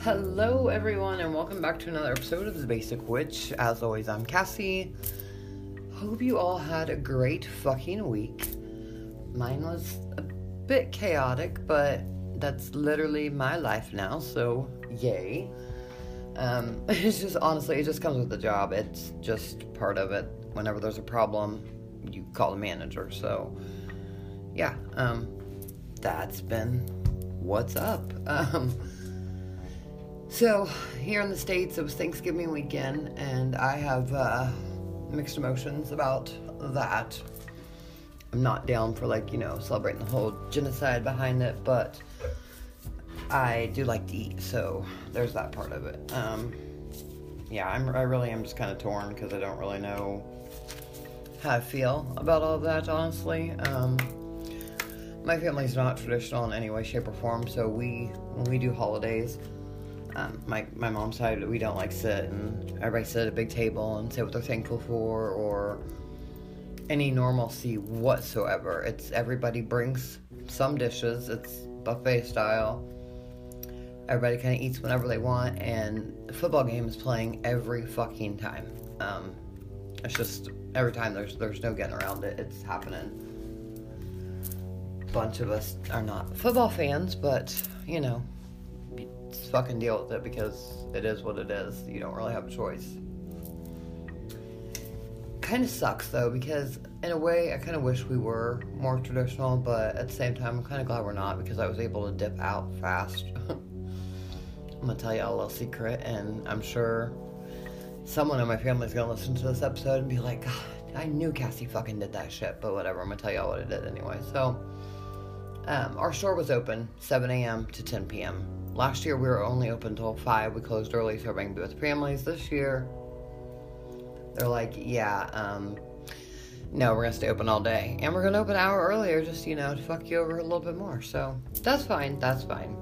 Hello, everyone, and welcome back to another episode of The Basic Witch. As always, I'm Cassie. Hope you all had a great fucking week. Mine was a bit chaotic, but that's literally my life now, so yay. Um, it's just honestly, it just comes with the job. It's just part of it. Whenever there's a problem, you call the manager. So, yeah, um, that's been what's up. Um, so, here in the States, it was Thanksgiving weekend, and I have uh, mixed emotions about that. I'm not down for, like, you know, celebrating the whole genocide behind it, but I do like to eat, so there's that part of it. Um, yeah, I'm, I really am just kind of torn because I don't really know how I feel about all that, honestly. Um, my family's not traditional in any way, shape, or form, so we, when we do holidays, um, my my mom's side, we don't like sit and everybody sit at a big table and say what they're thankful for or any normalcy whatsoever. It's everybody brings some dishes. It's buffet style. Everybody kind of eats whenever they want, and the football game is playing every fucking time. Um, it's just every time there's there's no getting around it. It's happening. Bunch of us are not football fans, but you know, fucking deal with it because it is what it is. You don't really have a choice. Kind of sucks though because in a way I kind of wish we were more traditional, but at the same time I'm kind of glad we're not because I was able to dip out fast. I'm gonna tell you all a little secret, and I'm sure someone in my family is gonna listen to this episode and be like, God, I knew Cassie fucking did that shit, but whatever. I'm gonna tell y'all what it did anyway. So, um, our store was open 7 a.m. to 10 p.m. Last year we were only open until 5. We closed early be with families. This year, they're like, yeah, um, no, we're gonna stay open all day. And we're gonna open an hour earlier just, you know, to fuck you over a little bit more. So, that's fine, that's fine.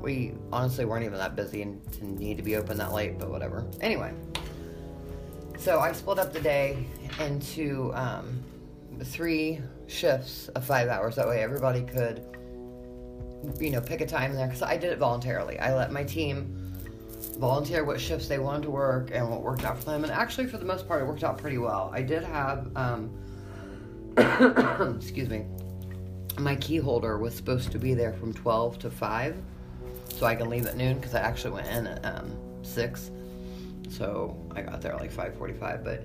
We honestly weren't even that busy and to need to be open that late, but whatever. Anyway, so I split up the day into um, three shifts of five hours. That way everybody could, you know, pick a time there. Because I did it voluntarily. I let my team volunteer what shifts they wanted to work and what worked out for them. And actually, for the most part, it worked out pretty well. I did have, um, excuse me, my key holder was supposed to be there from 12 to 5 so I can leave at noon because I actually went in at um, 6 so I got there like 5:45. But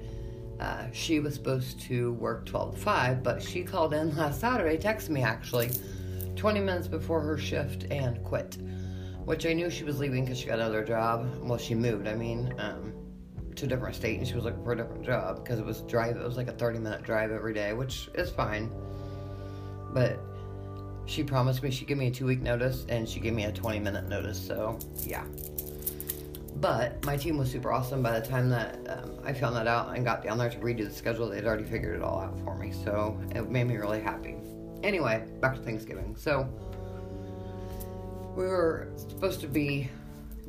uh, she was supposed to work 12 to 5, but she called in last Saturday, texted me actually, 20 minutes before her shift and quit. Which I knew she was leaving because she got another job. Well, she moved. I mean, um, to a different state, and she was looking for a different job because it was drive. It was like a 30 minute drive every day, which is fine. But she promised me she'd give me a two week notice, and she gave me a 20 minute notice. So yeah. But my team was super awesome. By the time that um, I found that out and got down there to redo the schedule, they'd already figured it all out for me. So it made me really happy. Anyway, back to Thanksgiving. So we were supposed to be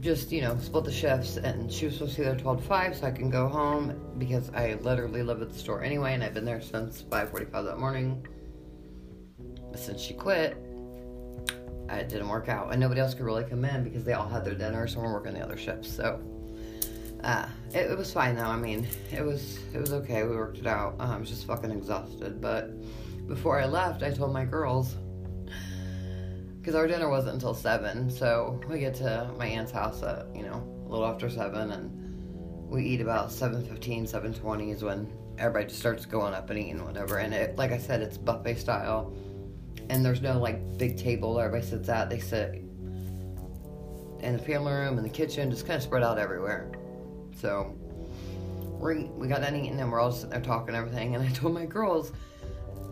just, you know, split the shifts, and she was supposed to be there 12 to 5 so I can go home because I literally live at the store anyway, and I've been there since 5:45 that morning. Since she quit, it didn't work out, and nobody else could really come in because they all had their dinners and were working the other shifts. So uh, it, it, was fine though. I mean, it was it was okay. We worked it out. Um, I was just fucking exhausted. But before I left, I told my girls because our dinner wasn't until seven. So we get to my aunt's house at you know a little after seven, and we eat about 7.15, 7.20 is when everybody just starts going up and eating whatever. And it, like I said, it's buffet style and there's no like big table where everybody sits at. They sit in the family room, in the kitchen, just kind of spread out everywhere. So we we got done eating and we're all sitting there talking and everything. And I told my girls,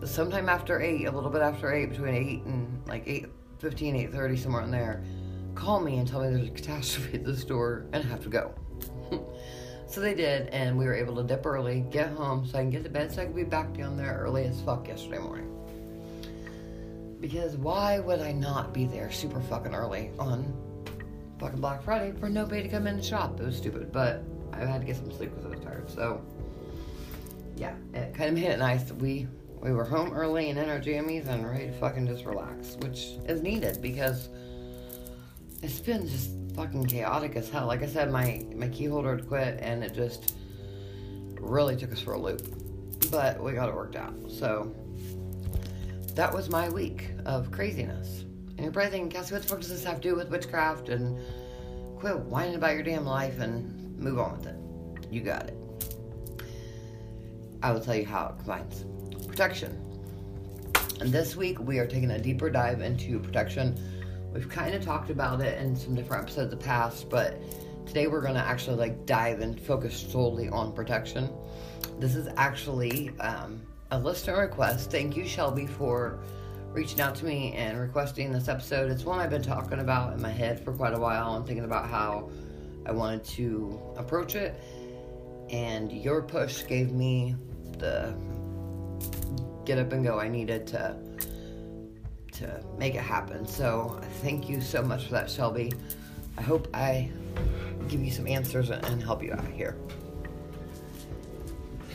sometime after eight, a little bit after eight, between eight and like eight fifteen, eight thirty, somewhere in there, call me and tell me there's a catastrophe at the store and I have to go. so they did, and we were able to dip early, get home, so I can get to bed, so I could be back down there early as fuck yesterday morning. Because why would I not be there super fucking early on fucking Black Friday for nobody to come in and shop? It was stupid, but I had to get some sleep because I was tired. So, yeah, it kind of made it nice that we We were home early and in our jammies and ready to fucking just relax, which is needed because it's been just fucking chaotic as hell. Like I said, my my key holder had quit and it just really took us for a loop. But we got it worked out. So that was my week of craziness. And you're probably thinking, Cassie, what the fuck does this have to do with witchcraft? And quit whining about your damn life and move on with it. You got it. I will tell you how it combines. Protection. And this week we are taking a deeper dive into protection. We've kind of talked about it in some different episodes of the past, but today we're going to actually like dive and focus solely on protection. This is actually um, a listener request. Thank you, Shelby, for reaching out to me and requesting this episode. It's one I've been talking about in my head for quite a while. I'm thinking about how I wanted to approach it, and your push gave me the get up and go I needed to to make it happen. So thank you so much for that, Shelby. I hope I give you some answers and help you out here.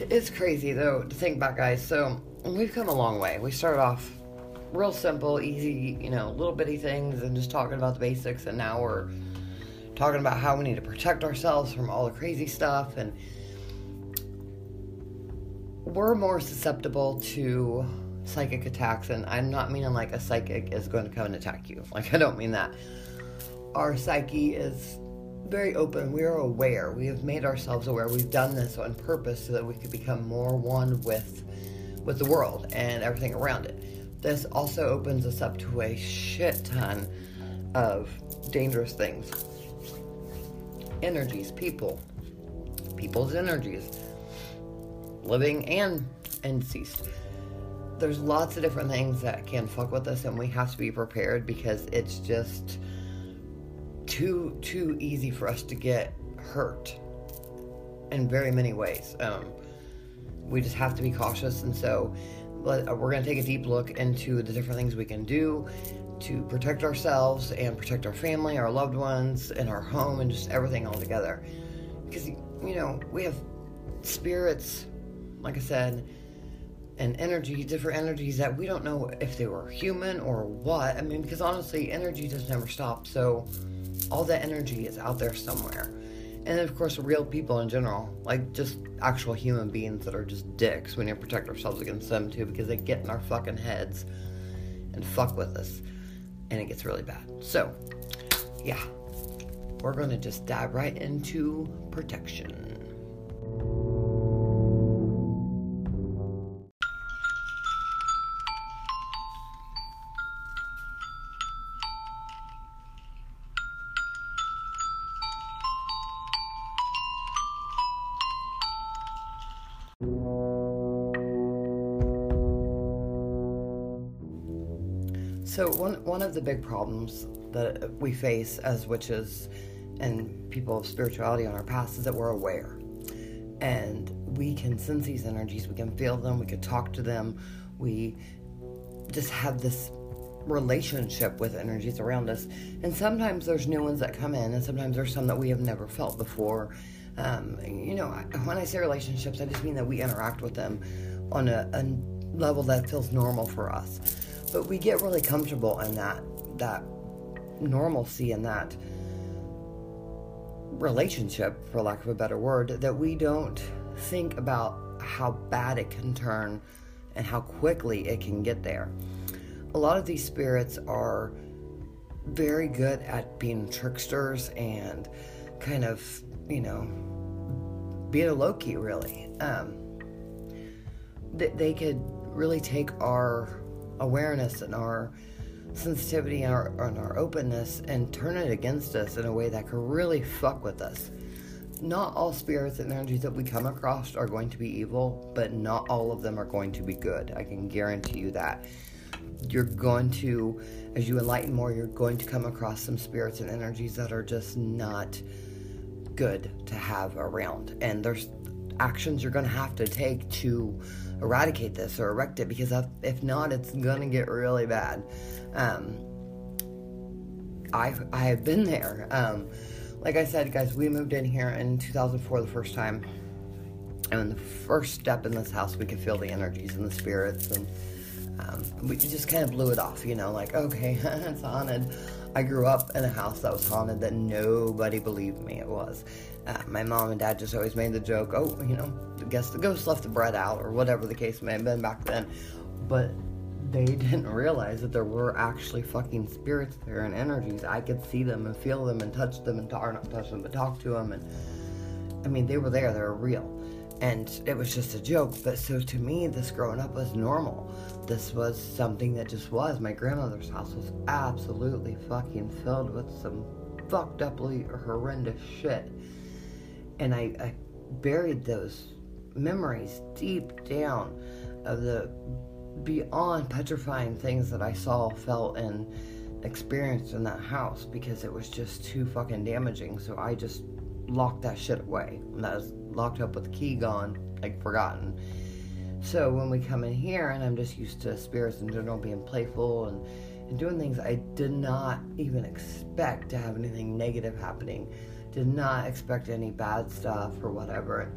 It's crazy though to think about, guys. So we've come a long way. We started off real simple, easy, you know, little bitty things and just talking about the basics, and now we're talking about how we need to protect ourselves from all the crazy stuff and we're more susceptible to psychic attacks and i'm not meaning like a psychic is going to come and attack you like i don't mean that our psyche is very open. We are aware. We have made ourselves aware. We've done this on purpose so that we could become more one with with the world and everything around it. This also opens us up to a shit ton of dangerous things. Energies people people's energies living and and deceased. There's lots of different things that can fuck with us, and we have to be prepared because it's just too too easy for us to get hurt in very many ways. Um, we just have to be cautious, and so we're going to take a deep look into the different things we can do to protect ourselves and protect our family, our loved ones, and our home, and just everything all together. Because you know we have spirits like I said, and energy, different energies that we don't know if they were human or what. I mean, because honestly, energy does never stop. So all that energy is out there somewhere. And of course, real people in general, like just actual human beings that are just dicks. We need to protect ourselves against them too because they get in our fucking heads and fuck with us. And it gets really bad. So, yeah, we're going to just dive right into protection. The big problems that we face as witches and people of spirituality on our path is that we're aware. And we can sense these energies, we can feel them, we can talk to them, we just have this relationship with energies around us. And sometimes there's new ones that come in, and sometimes there's some that we have never felt before. Um, you know, when I say relationships, I just mean that we interact with them on a, a level that feels normal for us. But we get really comfortable in that that normalcy and that relationship, for lack of a better word, that we don't think about how bad it can turn and how quickly it can get there. A lot of these spirits are very good at being tricksters and kind of, you know, being a Loki, really. Um, they, they could really take our awareness and our sensitivity and our, and our openness and turn it against us in a way that could really fuck with us. Not all spirits and energies that we come across are going to be evil, but not all of them are going to be good. I can guarantee you that. You're going to, as you enlighten more, you're going to come across some spirits and energies that are just not good to have around. And there's actions you're going to have to take to eradicate this or erect it because if not, it's gonna get really bad. Um, I've I have been there. Um, like I said, guys, we moved in here in 2004 the first time, And the first step in this house, we could feel the energies and the spirits, and um, we just kind of blew it off, you know, like, okay, it's haunted. I grew up in a house that was haunted that nobody believed me it was. Uh, my mom and dad just always made the joke, oh, you know, I guess the ghost left the bread out, or whatever the case may have been back then. But they didn't realize that there were actually fucking spirits there and energies. I could see them and feel them and touch them and talk, not touch them, but talk to them. And I mean, they were there, they were real. And it was just a joke. But so to me, this growing up was normal. This was something that just was. My grandmother's house was absolutely fucking filled with some fucked uply horrendous shit. And I, I buried those memories deep down of the beyond petrifying things that I saw, felt, and experienced in that house because it was just too fucking damaging. So I just locked that shit away. And that was locked up with the key gone, like forgotten. So when we come in here, and I'm just used to spirits in general being playful and, and doing things, I did not even expect to have anything negative happening. Did not expect any bad stuff or whatever.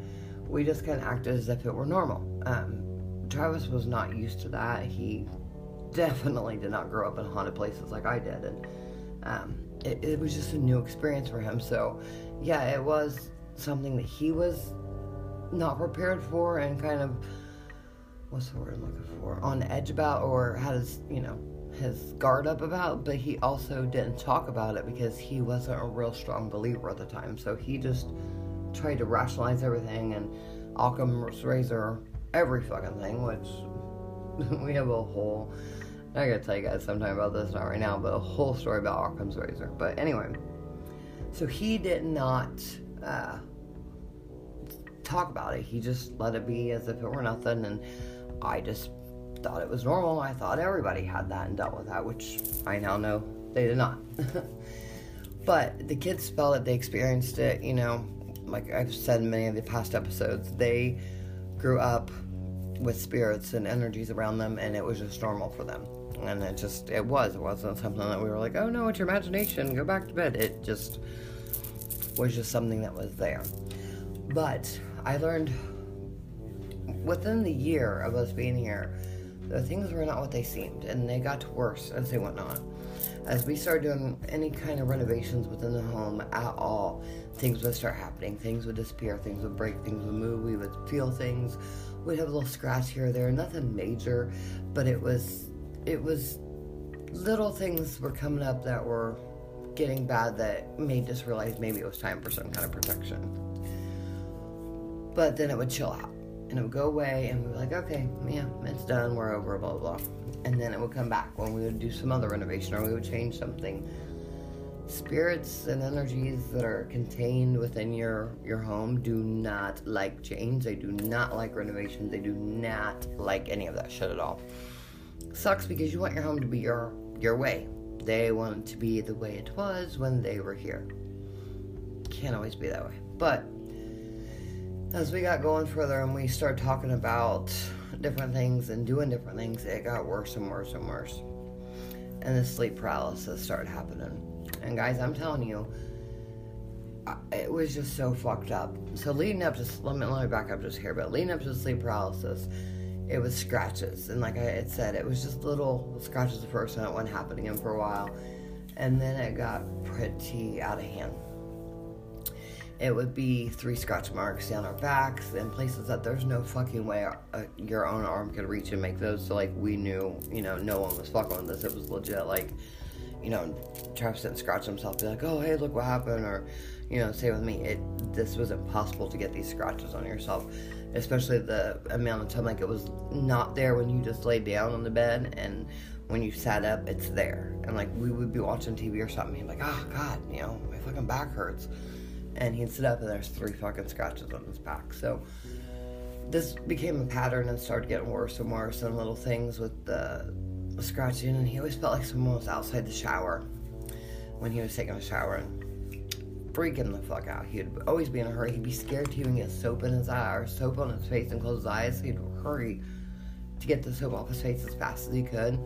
We just kind of acted as if it were normal. Um, Travis was not used to that. He definitely did not grow up in haunted places like I did, and um, it, it was just a new experience for him. So, yeah, it was something that he was not prepared for and kind of what's the word I'm looking for on edge about or had his you know his guard up about but he also didn't talk about it because he wasn't a real strong believer at the time. So he just tried to rationalize everything and Occam's razor every fucking thing which we have a whole I gotta tell you guys sometime about this not right now but a whole story about Occam's razor. But anyway so he did not uh, talk about it. He just let it be as if it were nothing, and I just thought it was normal. I thought everybody had that and dealt with that, which I now know they did not. but the kids felt it, they experienced it, you know, like I've said in many of the past episodes, they grew up with spirits and energies around them, and it was just normal for them. And it just, it was. It wasn't something that we were like, oh no, it's your imagination, go back to bed. It just was just something that was there. But I learned within the year of us being here, the things were not what they seemed, and they got worse as they went on. As we started doing any kind of renovations within the home at all, things would start happening. Things would disappear, things would break, things would move, we would feel things. We'd have a little scratch here or there, nothing major, but it was it was little things were coming up that were getting bad that made us realize maybe it was time for some kind of protection. But then it would chill out and it would go away and we'd be like, okay, yeah, it's done, we're over, blah, blah, blah. And then it would come back when we would do some other renovation or we would change something. Spirits and energies that are contained within your, your home do not like change. They do not like renovation. They do not like any of that shit at all. Sucks because you want your home to be your your way, they want it to be the way it was when they were here. Can't always be that way. But as we got going further and we started talking about different things and doing different things, it got worse and worse and worse. And the sleep paralysis started happening. And guys, I'm telling you, it was just so fucked up. So leading up to let me let me back up just here, but leading up to the sleep paralysis, it was scratches. And like I had said, it was just little scratches at first and it wasn't happening in for a while. And then it got pretty out of hand. It would be three scratch marks down our backs and places that there's no fucking way uh, your own arm could reach and make those. So, like, we knew, you know, no one was fucking with this. It was legit, like, you know, Travis didn't scratch himself, be like, oh, hey, look what happened, or, you know, say with me, it this was impossible to get these scratches on yourself especially the amount of time like it was not there when you just lay down on the bed and when you sat up it's there and like we would be watching tv or something be like oh god you know my fucking back hurts and he'd sit up and there's three fucking scratches on his back so this became a pattern and started getting worse and worse and little things with the scratching and he always felt like someone was outside the shower when he was taking a shower and freaking the fuck out. He'd always be in a hurry. He'd be scared to even get soap in his eye or soap on his face and close his eyes. He'd hurry to get the soap off his face as fast as he could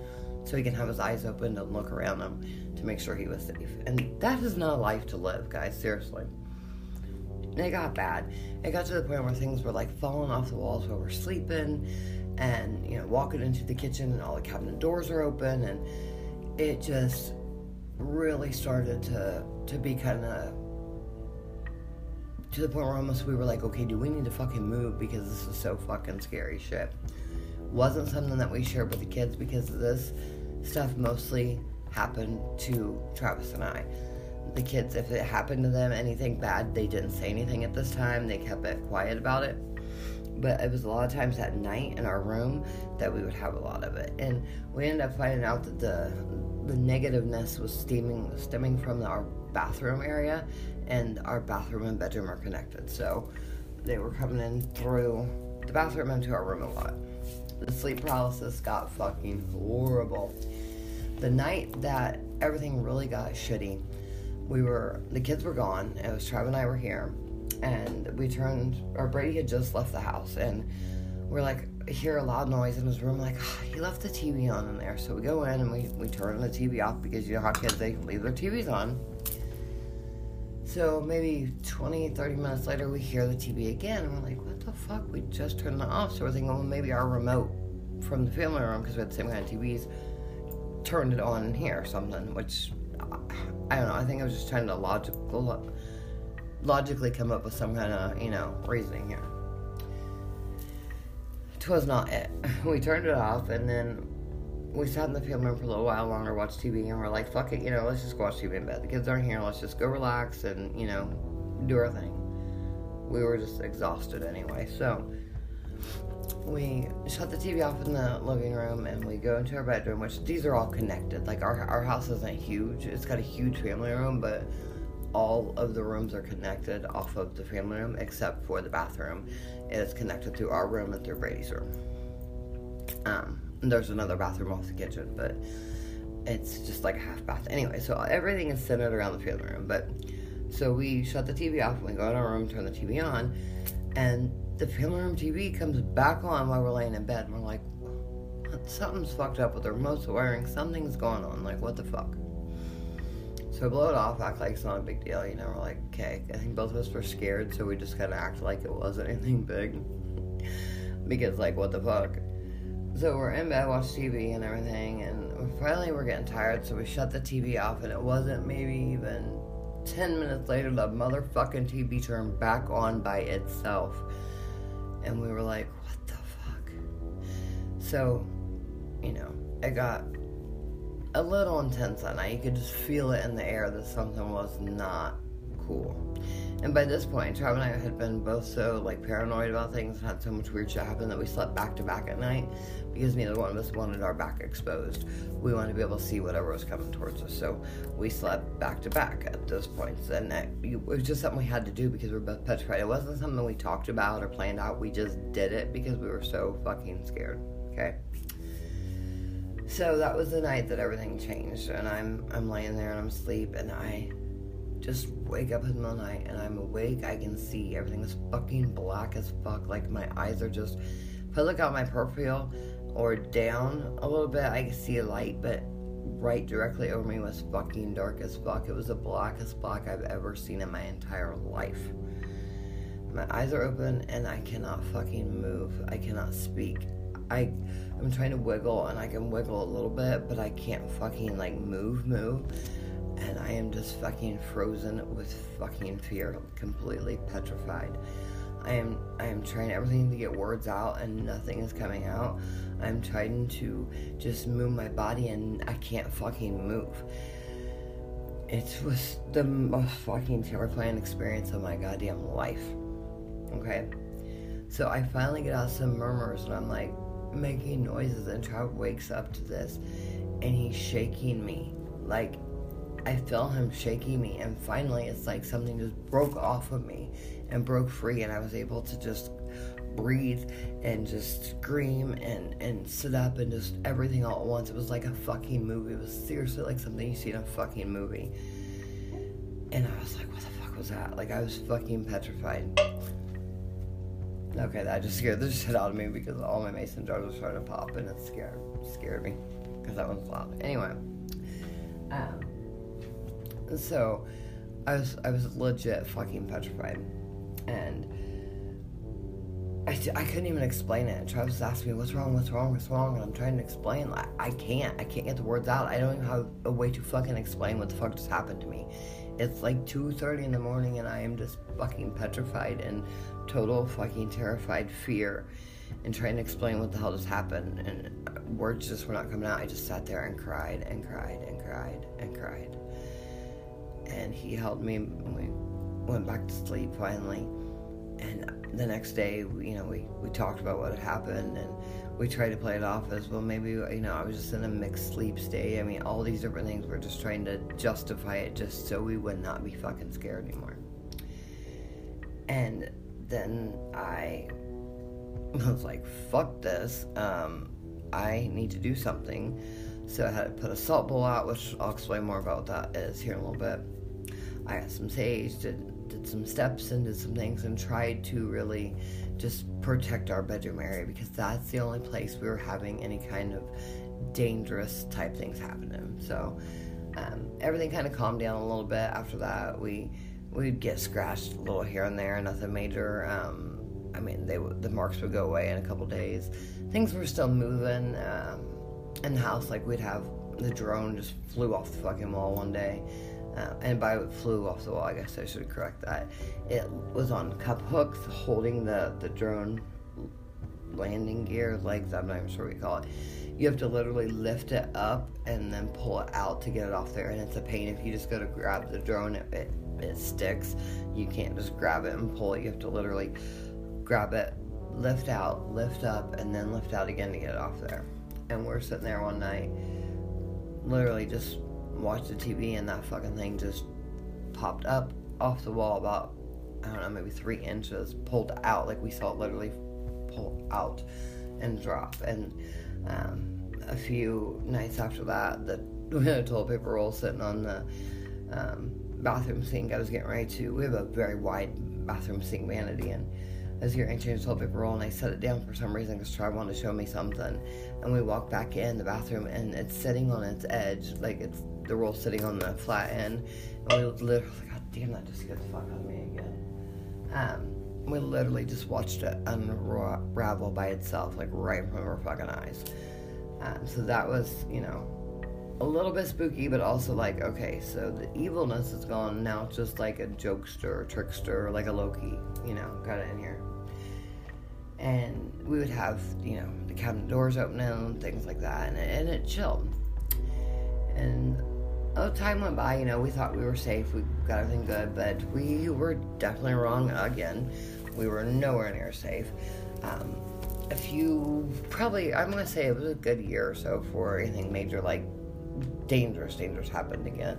so he can have his eyes open and look around him to make sure he was safe. And that is not a life to live, guys, seriously. It got bad. It got to the point where things were like falling off the walls while we're sleeping, and you know, walking into the kitchen and all the cabinet doors are open, and it just really started to to be kind of to the point where almost we were like, okay, do we need to fucking move because this is so fucking scary shit. Wasn't something that we shared with the kids because this stuff mostly happened to Travis and I. The kids, if it happened to them, anything bad, they didn't say anything at this time. They kept it quiet about it. But it was a lot of times at night in our room that we would have a lot of it. And we ended up finding out that the the negativeness was stemming stemming from our bathroom area and our bathroom and bedroom are connected. So they were coming in through the bathroom into our room a lot. The sleep paralysis got fucking horrible. The night that everything really got shitty, we were the kids were gone. It was Trav and I were here, and we turned. Or Brady had just left the house, and we're like hear a loud noise in his room. Like oh, he left the TV on in there, so we go in and we we turn the TV off because you know how kids they leave their TVs on. So maybe 20, 30 minutes later, we hear the TV again, and we're like, what the fuck? We just turned it off. So we're thinking, well, maybe our remote from the family room, because we had the same kind of TVs, turned it on in here or something, which I don't know. I think I was just trying to logical, logically come up with some kind of, you know, reasoning here. Twas not it. We turned it off, and then we sat in the family room for a little while longer, watched TV, and we're like, fuck it, you know, let's just watch TV in bed. The kids aren't here, let's just go relax and, you know, do our thing. We were just exhausted anyway, so we shut the TV off in the living room and we go into our bedroom, which these are all connected. Like, our, our house isn't huge, it's got a huge family room, but all of the rooms are connected off of the family room except for the bathroom. It is connected through our room and through Brady's room. Um, there's another bathroom off the kitchen, but it's just like a half bath. Anyway, so everything is centered around the family room. But so we shut the TV off, and we go in our room, turn the TV on, and the family room TV comes back on while we're laying in bed. And we're like, something's fucked up with the remote wiring. Something's going on. Like, what the fuck? So we blow it off, act like it's not a big deal. You know, we're like, okay. I think both of us were scared, so we just kind of act like it wasn't anything big. because, like, what the fuck? So we're in bed, watch TV and everything, and finally we're getting tired, so we shut the TV off, and it wasn't maybe even 10 minutes later, the motherfucking TV turned back on by itself. And we were like, what the fuck? So, you know, it got a little intense that night. You could just feel it in the air that something was not cool. And by this point, Trav and I had been both so like paranoid about things and had so much weird shit happen that we slept back to back at night because neither one of us wanted our back exposed. We wanted to be able to see whatever was coming towards us. So we slept back to back at those points. And it, it was just something we had to do because we were both petrified. It wasn't something we talked about or planned out. We just did it because we were so fucking scared. Okay. So that was the night that everything changed, and I'm I'm laying there and I'm asleep, and I just wake up in the middle of the night and I'm awake. I can see everything is fucking black as fuck. Like my eyes are just. If I look out my peripheral, or down a little bit, I can see a light, but right directly over me was fucking dark as fuck. It was the blackest black I've ever seen in my entire life. My eyes are open and I cannot fucking move. I cannot speak. I I'm trying to wiggle and I can wiggle a little bit, but I can't fucking like move move. And I am just fucking frozen with fucking fear, completely petrified. I am I am trying everything to get words out and nothing is coming out. I'm trying to just move my body and I can't fucking move. It was the most fucking terrifying experience of my goddamn life. Okay? So I finally get out some murmurs and I'm like making noises and Trav wakes up to this and he's shaking me. Like I feel him shaking me and finally it's like something just broke off of me and broke free and I was able to just breathe and just scream and and sit up and just everything all at once. It was like a fucking movie. It was seriously like something you see in a fucking movie. And I was like, what the fuck was that? Like I was fucking petrified. Okay, that just scared the shit out of me because all my mason jars were starting to pop and it scared scared me because that one's loud. Anyway, um, so I was I was legit fucking petrified and I, I couldn't even explain it. Travis asked me, "What's wrong? What's wrong? What's wrong?" And I'm trying to explain. Like, I can't. I can't get the words out. I don't even have a way to fucking explain what the fuck just happened to me. It's like 2:30 in the morning, and I am just fucking petrified and total fucking terrified fear, and trying to explain what the hell just happened. And words just were not coming out. I just sat there and cried and cried and cried and cried. And he held me. And we went back to sleep finally and the next day, you know, we, we talked about what had happened and we tried to play it off as well. Maybe, you know, I was just in a mixed sleep state. I mean, all these different things. We're just trying to justify it just so we would not be fucking scared anymore. And then I was like, fuck this. Um, I need to do something. So I had to put a salt bowl out, which I'll explain more about that is here in a little bit. I got some sage, did did some steps and did some things and tried to really just protect our bedroom area because that's the only place we were having any kind of dangerous type things happening. So um, everything kind of calmed down a little bit after that. We we'd get scratched a little here and there, nothing major. Um, I mean, they the marks would go away in a couple days. Things were still moving um, in the house. Like we'd have the drone just flew off the fucking wall one day uh, and by flew off the wall, I guess I should correct that. It was on cup hooks holding the, the drone landing gear legs. I'm not even sure what you call it. You have to literally lift it up and then pull it out to get it off there, and it's a pain. If you just go to grab the drone, it, it, it sticks. You can't just grab it and pull it. You have to literally grab it, lift out, lift up, and then lift out again to get it off there. And we're sitting there one night, literally just watched the TV and that fucking thing just popped up off the wall about I don't know maybe three inches pulled out like we saw it literally pull out and drop. And um, a few nights after that the toilet paper roll sitting on the um, bathroom sink. I was getting ready to we have a very wide bathroom sink vanity and I was getting ready to the toilet paper roll and I set it down for some reason because Trav wanted to show me something. And we walk back in the bathroom and it's sitting on its edge like it's the roll sitting on the flat end. And we literally, God damn, that just scared the fuck out of me again. Um, we literally just watched it unravel by itself, like right in front of our fucking eyes. Um, so that was, you know, a little bit spooky, but also like, okay, so the evilness is gone. Now it's just like a jokester, trickster, like a Loki, you know, got it in here. And we would have, you know, the cabinet doors opening, and things like that, and it, and it chilled. And oh, time went by, you know, we thought we were safe, we got everything good, but we were definitely wrong again. We were nowhere near safe. Um, a few, probably, I'm gonna say it was a good year or so for anything major, like dangerous, dangerous happened again.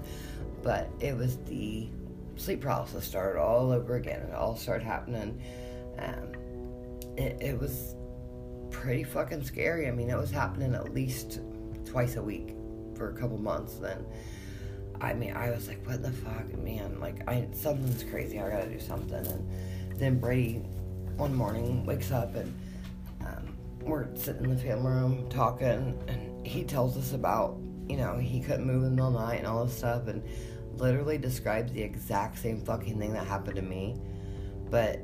But it was the sleep paralysis started all over again. It all started happening. Um, it, it was pretty fucking scary. I mean, it was happening at least twice a week for a couple months. Then I mean, I was like, what the fuck, man? Like, I something's crazy. I gotta do something. And then Brady, one morning, wakes up and um, we're sitting in the family room talking, and he tells us about, you know, he couldn't move in the the night and all this stuff, and literally describes the exact same fucking thing that happened to me, but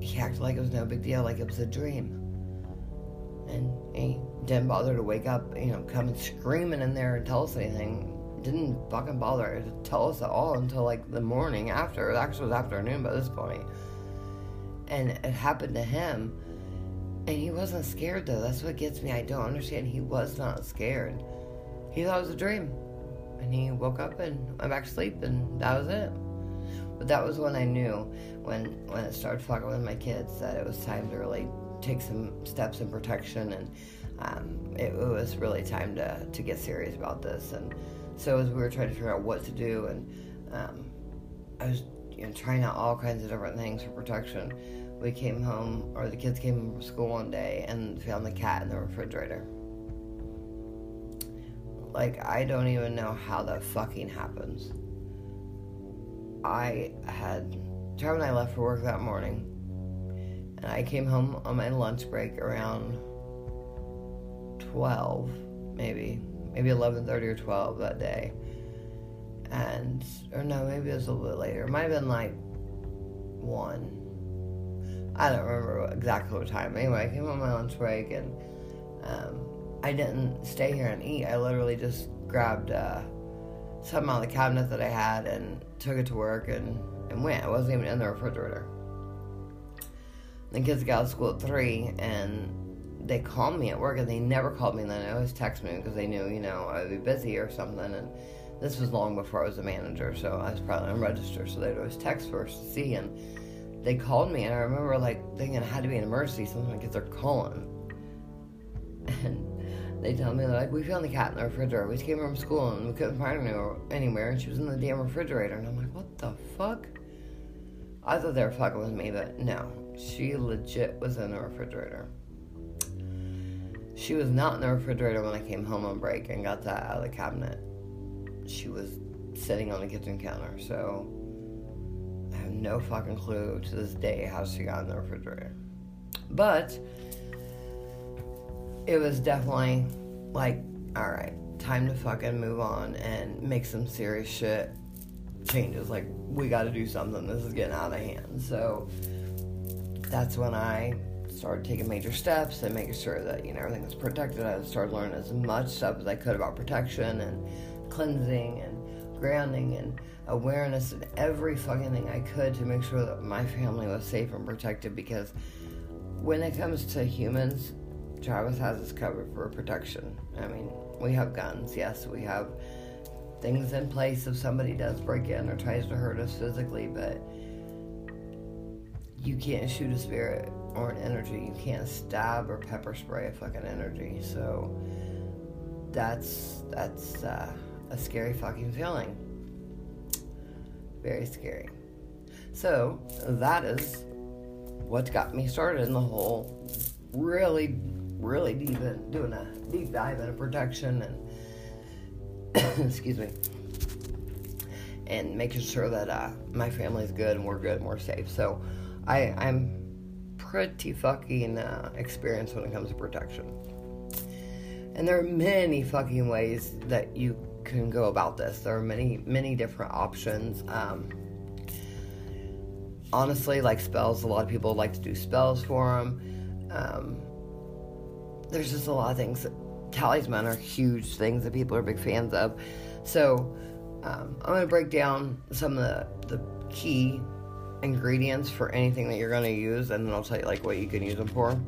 he acted like it was no big deal, like it was a dream. And he didn't bother to wake up, you know, come screaming in there and tell us anything didn't fucking bother to tell us at all until like the morning after. It actually was afternoon by this point. And it happened to him. And he wasn't scared though. That's what gets me. I don't understand. He was not scared. He thought it was a dream. And he woke up and went back to sleep and that was it. But that was when I knew when when it started fucking with my kids that it was time to really take some steps in protection and um, it, it was really time to, to get serious about this and so as we were trying to figure out what to do, and um, I was you know, trying out all kinds of different things for protection, we came home, or the kids came home from school one day and found the cat in the refrigerator. Like, I don't even know how that fucking happens. I had, Trav and I left for work that morning, and I came home on my lunch break around 12, maybe maybe 11.30 or 12 that day and or no maybe it was a little bit later it might have been like one. I don't remember exactly what time. Anyway, I came on my lunch break and um, I didn't stay here and eat. I literally just grabbed uh, something out of the cabinet that I had and took it to work and, and went. I wasn't even in the refrigerator. The kids got out of school at 3 and they called me at work and they never called me and then they always text me because they knew, you know, I'd be busy or something. And this was long before I was a manager, so I was probably on register, so they'd always text first to see. And they called me, and I remember like thinking it had to be an emergency. Something like they're calling, and they tell me they're like, "We found the cat in the refrigerator. We came from school and we couldn't find her anywhere, and she was in the damn refrigerator." And I'm like, "What the fuck?" I thought they were fucking with me, but no, she legit was in the refrigerator. She was not in the refrigerator when I came home on break and got that out of the cabinet. She was sitting on the kitchen counter, so I have no fucking clue to this day how she got in the refrigerator. But it was definitely like, alright, time to fucking move on and make some serious shit changes. Like, we gotta do something. This is getting out of hand. So that's when I started taking major steps and making sure that, you know, everything was protected. I started learning as much stuff as I could about protection and cleansing and grounding and awareness and every fucking thing I could to make sure that my family was safe and protected because when it comes to humans, Travis has us covered for protection. I mean, we have guns, yes, we have things in place if somebody does break in or tries to hurt us physically, but you can't shoot a spirit or an energy. You can't stab or pepper spray a fucking energy. So that's that's uh, a scary fucking feeling. Very scary. So that is what got me started in the whole really, really deep in doing a deep dive into protection and excuse me and making sure that uh, my family's good and we're good and we're safe. So I, I'm pretty fucking uh, experienced when it comes to protection. And there are many fucking ways that you can go about this. There are many, many different options. Um, honestly, like spells, a lot of people like to do spells for them. Um, there's just a lot of things. Talisman are huge things that people are big fans of. So um, I'm going to break down some of the, the key ingredients for anything that you're going to use, and then I'll tell you like what you can use them for.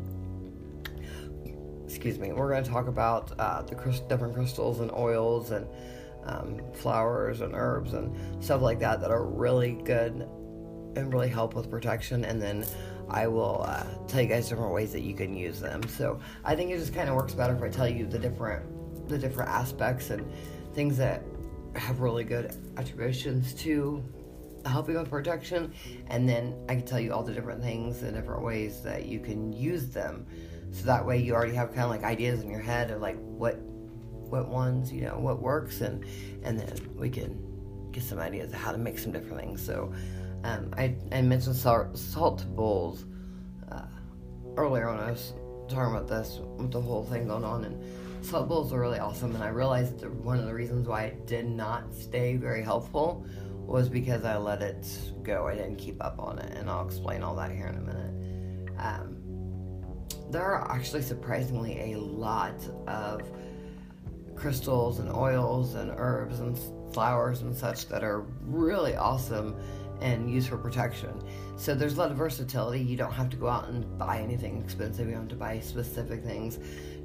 Excuse me. We're going to talk about uh, the different crystals and oils and um, flowers and herbs and stuff like that that are really good and really help with protection. And then I will uh, tell you guys different ways that you can use them. So I think it just kind of works better if I tell you the different the different aspects and things that have really good attributions to helping with protection, and then I can tell you all the different things and different ways that you can use them. So that way you already have kind of like ideas in your head of like what what ones you know what works, and and then we can get some ideas of how to make some different things. So um, I I mentioned salt, salt bowls uh, earlier when I was talking about this with the whole thing going on and salt bowls are really awesome and i realized that one of the reasons why it did not stay very helpful was because I let it go. I didn't keep up on it, and I'll explain all that here in a minute. Um, there are actually surprisingly a lot of crystals and oils and herbs and flowers and such that are really awesome and used for protection. So there's a lot of versatility. You don't have to go out and buy anything expensive. You don't have to buy specific things.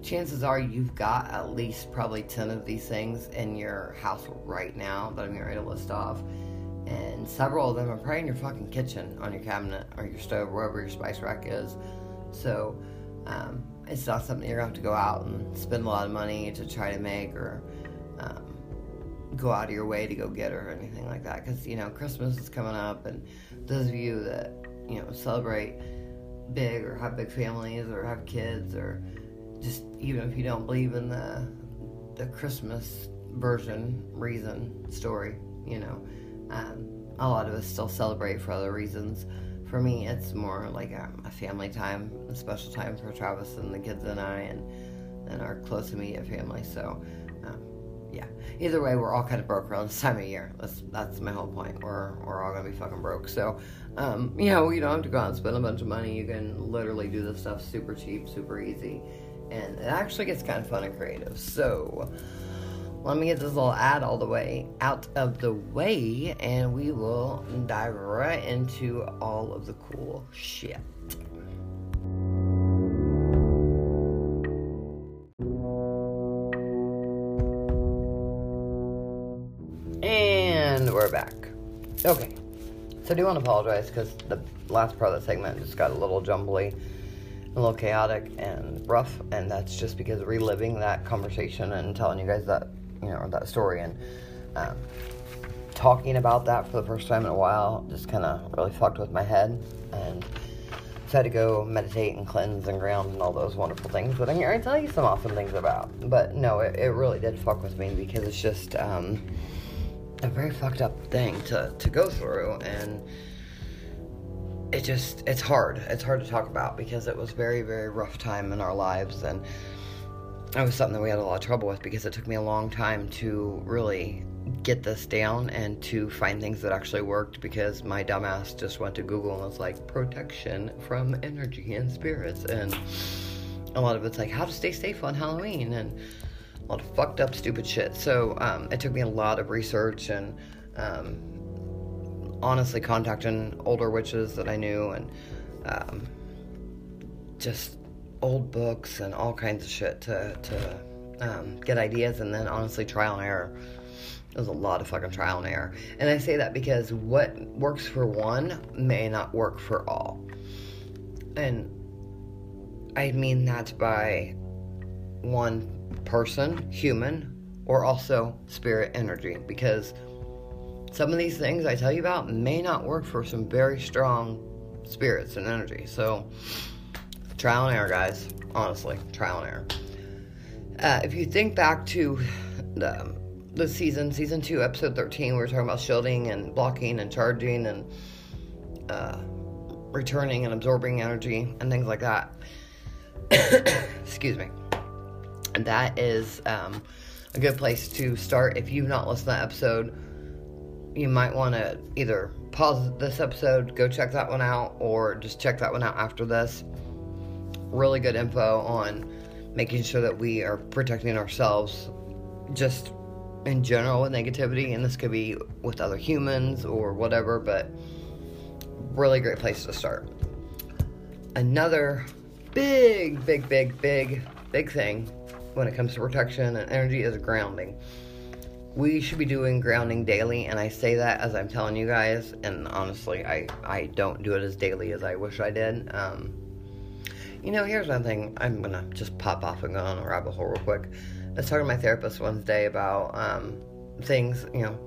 Chances are you've got at least probably 10 of these things in your house right now that I'm ready to list off and several of them are probably in your fucking kitchen, on your cabinet, or your stove, wherever your spice rack is. So um, it's not something you're gonna have to go out and spend a lot of money to try to make, or um, go out of your way to go get or anything like that. Because you know Christmas is coming up, and those of you that you know celebrate big or have big families or have kids or just even if you don't believe in the the Christmas version reason story, you know um, a lot of us still celebrate for other reasons. For me, it's more like um, a family time, a special time for Travis and the kids and I, and and our close immediate family. So, um, yeah. either way, we're all kind of broke around this time of year. That's that's my whole point. We're we're all gonna be fucking broke. So, um, you know, you don't have to go out and spend a bunch of money. You can literally do this stuff super cheap, super easy, and it actually gets kind of fun and creative. So. Let me get this little ad all the way out of the way, and we will dive right into all of the cool shit. And we're back. Okay. So I do want to apologize because the last part of the segment just got a little jumbly, a little chaotic and rough, and that's just because reliving that conversation and telling you guys that, you know, that story. And um, talking about that for the first time in a while just kind of really fucked with my head. And so I had to go meditate and cleanse and ground and all those wonderful things. That I'm here to tell you some awesome things about. But no, it, it really did fuck with me because it's just um, a very fucked up thing to, to go through. And it just it's hard. It's hard to talk about because it was very very rough time in our lives. And it was something that we had a lot of trouble with because it took me a long time to really get this down and to find things that actually worked because my dumbass just went to Google and was like protection from energy and spirits and a lot of it's like how to stay safe on Halloween and a lot of fucked up stupid shit. So um, it took me a lot of research and um, honestly contacting older witches that I knew and um, just old books and all kinds of shit to to um, get ideas and then honestly trial and error. There's a lot of fucking trial and error. And I say that because what works for one may not work for all. And I mean that by one person, human, or also spirit energy. Because some of these things I tell you about may not work for some very strong spirits and energy. So, trial and error, guys. Honestly, trial and error. Uh, if you think back to the the season, season two, episode 13, we were talking about shielding and blocking and charging and uh, returning and absorbing energy and things like that. Excuse me. And that is um, a good place to start. If you've not listened to that episode, you might want to either pause this episode, go check that one out, or just check that one out after this. Really good info on making sure that we are protecting ourselves just in general with negativity, and this could be with other humans or whatever, but really great place to start. Another big, big, big, big, big thing when it comes to protection and energy is grounding. We should be doing grounding daily, and I say that as I'm telling you guys, and honestly, I, I don't do it as daily as I wish I did. Um, you know, here's one thing I'm gonna just pop off and go on a rabbit hole real quick. I was talking to my therapist Wednesday about um, things, you know,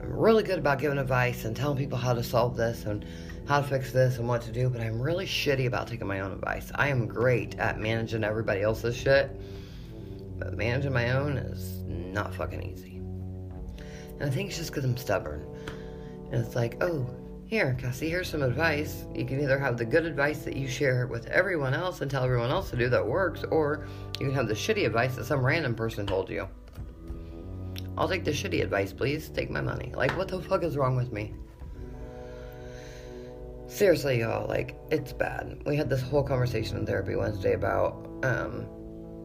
I'm really good about giving advice and telling people how to solve this and how to fix this and what to do, but I'm really shitty about taking my own advice. I am great at managing everybody else's shit, but managing my own is not fucking easy. And I think it's just because I'm stubborn. And it's like, oh, here, Cassie, here's some advice. You can either have the good advice that you share with everyone else and tell everyone else to do that works, or you can have the shitty advice that some random person told you. I'll take the shitty advice, please. Take my money. Like, what the fuck is wrong with me? Seriously, y'all, like, it's bad. We had this whole conversation in therapy Wednesday about um,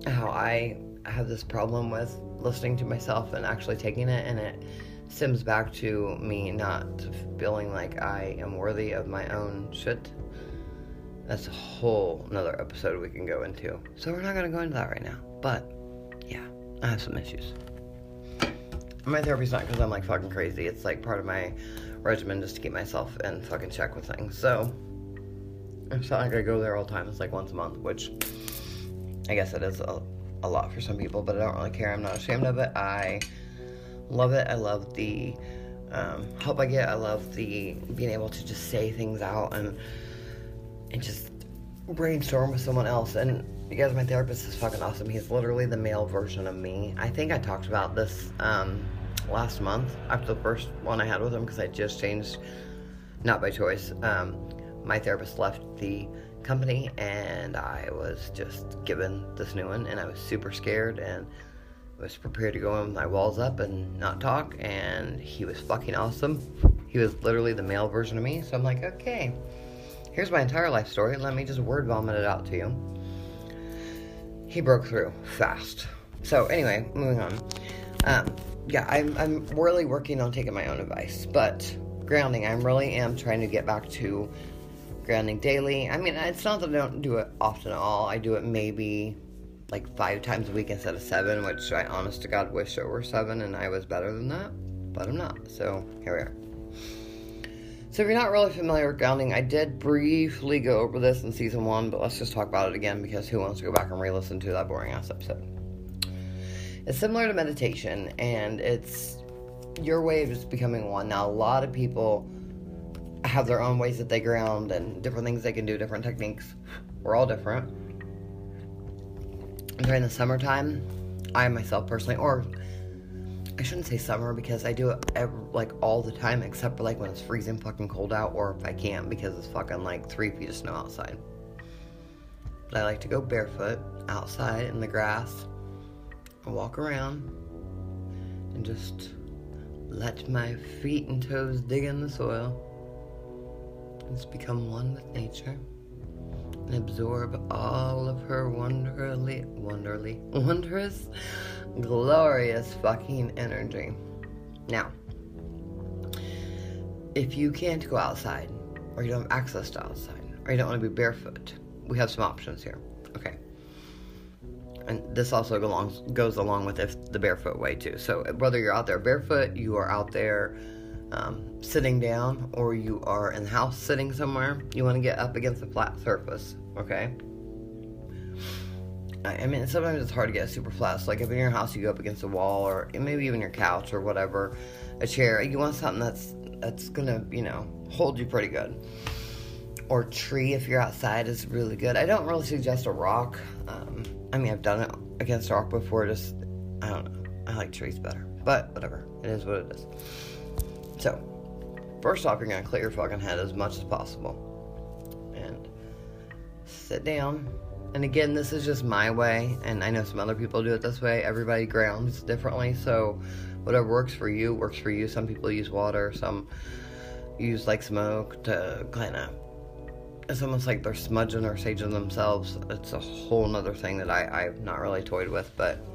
how I have this problem with listening to myself and actually taking it, and it stems back to me not feeling like I am worthy of my own shit. That's a whole another episode we can go into. So we're not gonna go into that right now. But yeah, I have some issues. My therapy's not because I'm like fucking crazy. It's like part of my regimen just to keep myself in fucking check with things. So it's not like I go there all the time. It's like once a month, which I guess it is a, a lot for some people, but I don't really care. I'm not ashamed of it. I love it. I love the um, help I get. I love the being able to just say things out and and just brainstorm with someone else. And you guys, my therapist is fucking awesome. He's literally the male version of me. I think I talked about this um, last month after the first one I had with him because I just changed, not by choice. Um, my therapist left the company and I was just given this new one and I was super scared and was prepared to go in with my walls up and not talk, and he was fucking awesome. He was literally the male version of me, so I'm like, okay, here's my entire life story. Let me just word vomit it out to you. He broke through fast. So, anyway, moving on. Um, yeah, I'm, I'm really working on taking my own advice, but grounding, I really am trying to get back to grounding daily. I mean, it's not that I don't do it often at all. I do it maybe like five times a week instead of seven, which I honest to God wish it were seven and I was better than that, but I'm not. So here we are. So if you're not really familiar with grounding, I did briefly go over this in season one, but let's just talk about it again because who wants to go back and re-listen to that boring ass episode? It's similar to meditation, and it's your way of just becoming one. Now, a lot of people have their own ways that they ground and different things they can do, different techniques. We're all different. During the summertime, I myself personally, or I shouldn't say summer because I do it every, like all the time except for like when it's freezing fucking cold out or if I can't because it's fucking like three feet of snow outside. But I like to go barefoot outside in the grass and walk around and just let my feet and toes dig in the soil. Just become one with nature and absorb all of her wonderly, wonderly, wondrous, glorious fucking energy. Now, if you can't go outside, or you don't have access to outside, or you don't want to be barefoot, we have some options here. Okay. And this also along, goes along with if the barefoot way too. So whether you're out there barefoot, you are out there um, sitting down, or you are in the house sitting somewhere, you want to get up against a flat surface. Okay. I mean, sometimes it's hard to get super flat. So like if in your house you go up against a wall, or maybe even your couch or whatever, a chair, you want something that's that's gonna you know hold you pretty good. Or tree if you're outside is really good. I don't really suggest a rock. Um, I mean, I've done it against a rock before. Just I don't know. I like trees better, but whatever. It is what it is. So, first off, you're gonna clear your fucking head as much as possible, and sit down. And again, this is just my way, and I know some other people do it this way. Everybody grounds differently, so whatever works for you works for you. Some people use water, some use like smoke to kind of. It's almost like they're smudging or saging themselves. It's a whole nother thing that I, I've not really toyed with, but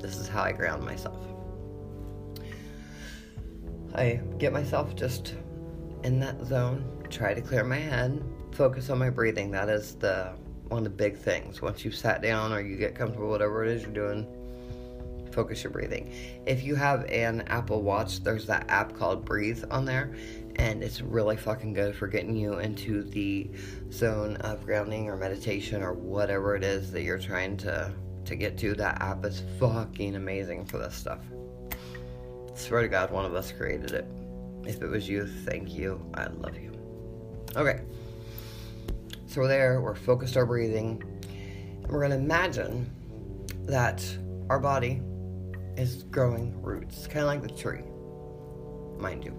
this is how I ground myself. I get myself just in that zone, try to clear my head, focus on my breathing. That is the one of the big things. Once you've sat down or you get comfortable, whatever it is you're doing, focus your breathing. If you have an Apple Watch, there's that app called Breathe on there, and it's really fucking good for getting you into the zone of grounding or meditation or whatever it is that you're trying to to get to. That app is fucking amazing for this stuff. Swear to God, one of us created it. If it was you, thank you. I love you. Okay. So we're there, we're focused our breathing, and we're gonna imagine that our body is growing roots, kind of like the tree, mind you.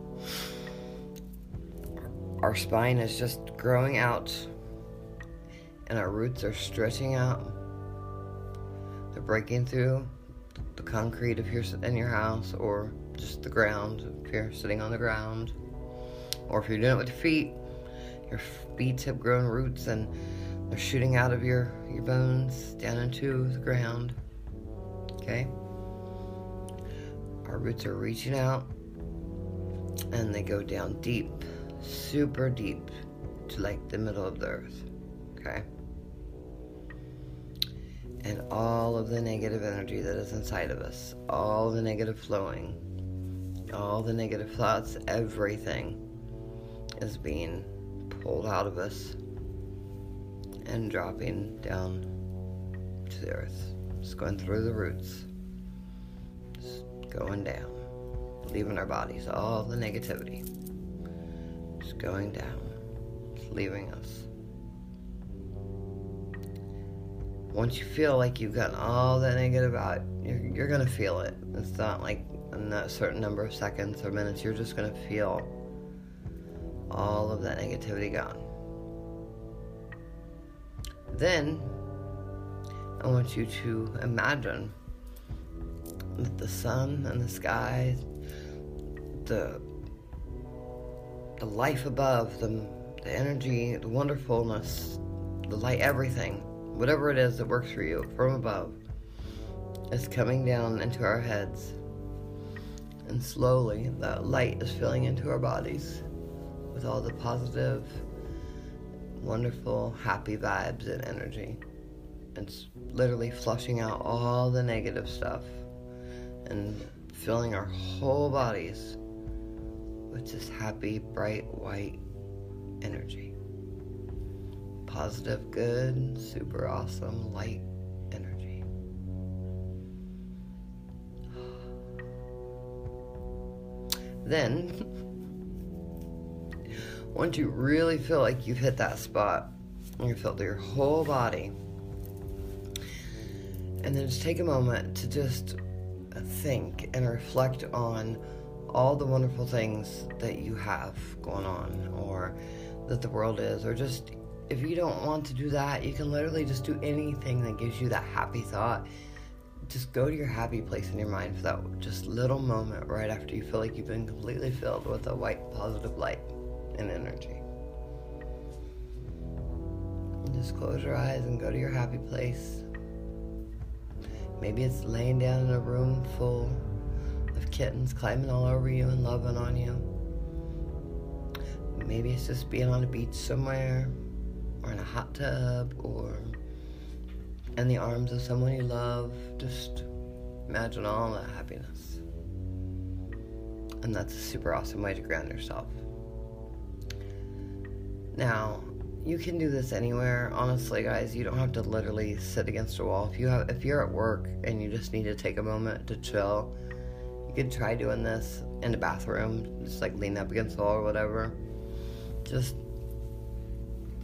Our spine is just growing out, and our roots are stretching out. They're breaking through the concrete if you're in your house, or just the ground if you're sitting on the ground, or if you're doing it with your feet. Your feet have grown roots and they're shooting out of your, your bones down into the ground. Okay? Our roots are reaching out and they go down deep, super deep to like the middle of the earth. Okay? And all of the negative energy that is inside of us, all the negative flowing, all the negative thoughts, everything is being pulled out of us and dropping down to the earth. Just going through the roots. Just going down. Leaving our bodies. All the negativity. Just going down. Just leaving us. Once you feel like you've gotten all that negative out, you're, you're gonna feel it. It's not like in a certain number of seconds or minutes, you're just gonna feel all of that negativity gone. Then, I want you to imagine that the sun and the sky, the the life above, the the energy, the wonderfulness, the light, everything, whatever it is that works for you from above, is coming down into our heads. And slowly, that light is filling into our bodies with all the positive, wonderful, happy vibes and energy. It's literally flushing out all the negative stuff and filling our whole bodies with just happy, bright, white energy. Positive, good, super awesome, light Then, once you really feel like you've hit that spot, you feel your whole body, and then just take a moment to just think and reflect on all the wonderful things that you have going on or that the world is, or just if you don't want to do that, you can literally just do anything that gives you that happy thought. Just go to your happy place in your mind for that just little moment right after you feel like you've been completely filled with a white positive light and energy. And just close your eyes and go to your happy place. Maybe it's laying down in a room full of kittens climbing all over you and loving on you. Maybe it's just being on a beach somewhere, or in a hot tub, or in the arms of someone you love. Just imagine all that happiness. And that's a super awesome way to ground yourself. Now, you can do this anywhere. Honestly, guys, you don't have to literally sit against a wall. If you have if you're at work and you just need to take a moment to chill, you could try doing this in the bathroom, just like lean up against the wall or whatever just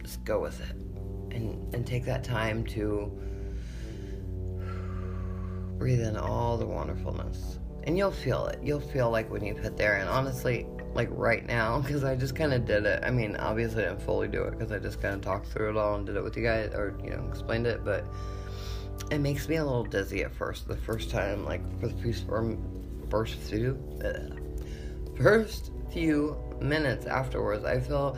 just go with it and and take that time to breathe in all the wonderfulness. And you'll feel it. You'll feel like when you hit there. And honestly like right now because i just kind of did it. I mean obviously i didn't fully do it because i just kind of talked through it all and did it with you guys or you know explained it. But it makes me a little dizzy at first the first time like for the first, few first few minutes afterwards, I feel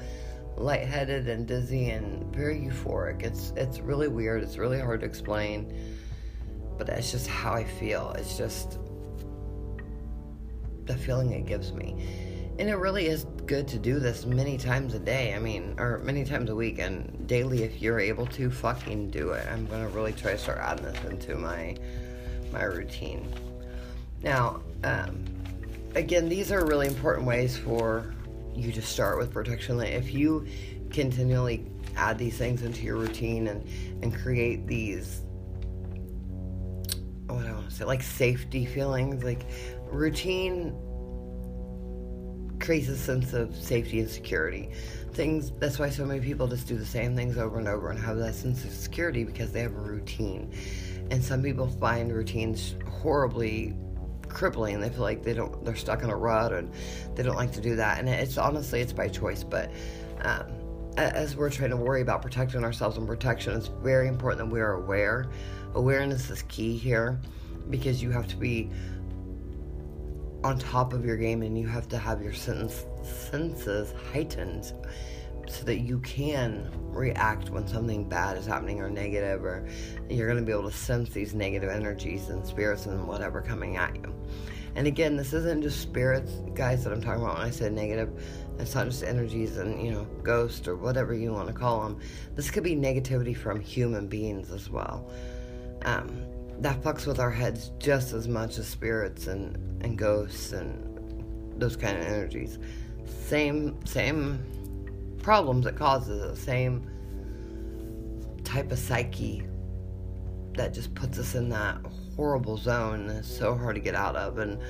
lightheaded and dizzy and very euphoric. It's it's really weird. It's really hard to explain, but that's just how I feel. It's just the feeling it gives me. And it really is good to do this many times a day. I mean, or many times a week and daily if you're able to fucking do it. I'm going to really try to start adding this into my my routine. Now, um, again, these are really important ways for you to start with protection. If you continually add these things into your routine and and create these what say like safety feelings, like routine creates a sense of safety and security. Things that's why so many people just do the same things over and over and have that sense of security because they have a routine. And some people find routines horribly crippling. They feel like they don't, they're stuck in a rut, and they don't like to do that. And it's honestly, it's by choice. But um, as we're trying to worry about protecting ourselves and protection, it's very important that we are aware. Awareness is key here because you have to be on top of your game and you have to have your sense, senses heightened so that you can react when something bad is happening or negative or you're going to be able to sense these negative energies and spirits and whatever coming at you. And again this isn't just spirits guys that i'm talking about when i said negative. It's not just energies and you know ghosts or whatever you want to call them this could be negativity from human beings as well um, that fucks with our heads just as much as spirits and, and ghosts and those kind of energies same same problems it causes, the same type of psyche that just puts us in that horrible zone that's so hard to get out of. And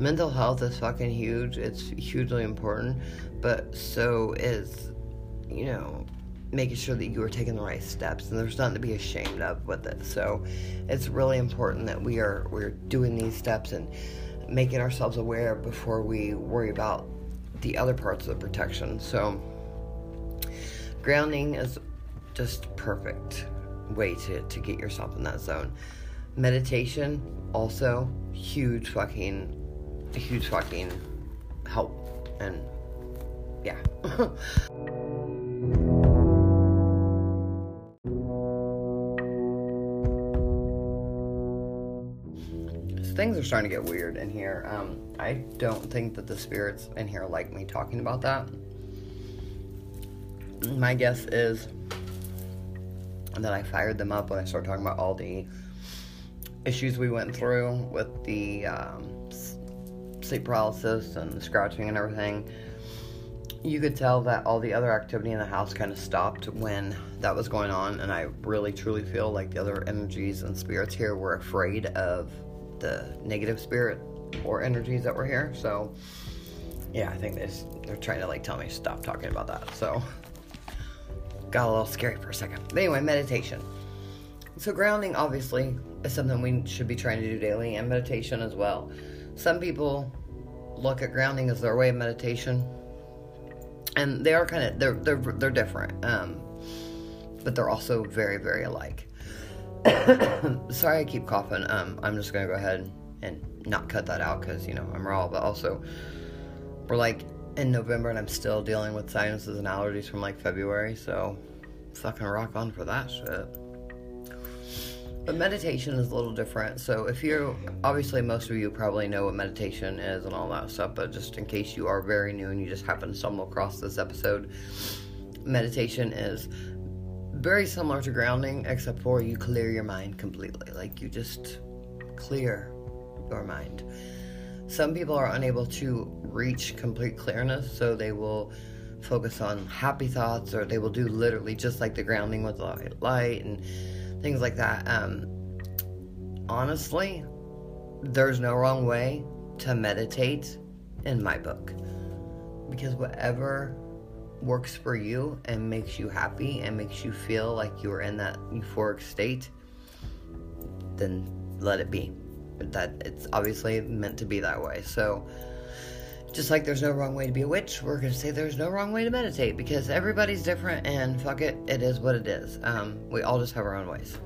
mental health is fucking huge. It's hugely important, but so is, you know, making sure that you are taking the right steps and there's nothing to be ashamed of with it. So it's really important that we are we're doing these steps and making ourselves aware before we worry about the other parts of the protection. So grounding is just perfect way to, to get yourself in that zone meditation also huge fucking huge fucking help and yeah things are starting to get weird in here. Um, I don't think that the spirits in here like me talking about that. My guess is that I fired them up when I started talking about all the issues we went through with the um, sleep paralysis and the scratching and everything. You could tell that all the other activity in the house kind of stopped when that was going on, and I really truly feel like the other energies and spirits here were afraid of the negative spirit or energies that were here. So, yeah, I think they they're trying to like tell me stop talking about that. So, got a little scary for a second. But anyway, meditation. So, grounding obviously is something we should be trying to do daily, and meditation as well. Some people look at grounding as their way of meditation, and they are kind of they're they're they're different, um, but they're also very very alike. Sorry, I keep coughing. Um, I'm just gonna go ahead and not cut that out because you know I'm raw. But also, we're like in November and I'm still dealing with sinuses and allergies from like February. So, fucking rock on for that shit. But meditation is a little different. So, if you're obviously most of you probably know what meditation is and all that stuff, but just in case you are very new and you just happen to stumble across this episode, meditation is very similar to grounding, except for you clear your mind completely. Like you just clear your mind. Some people are unable to reach complete clearness, so they will focus on happy thoughts or they will do literally just like the grounding with light and things like that. Um, honestly, there's no wrong way to meditate in my book because whatever works for you and makes you happy and makes you feel like you're in that euphoric state, then let it be. That it's obviously meant to be that way. So, just like there's no wrong way to be a witch, we're gonna say there's no wrong way to meditate because everybody's different and fuck it, it is what it is. Um, we all just have our own ways.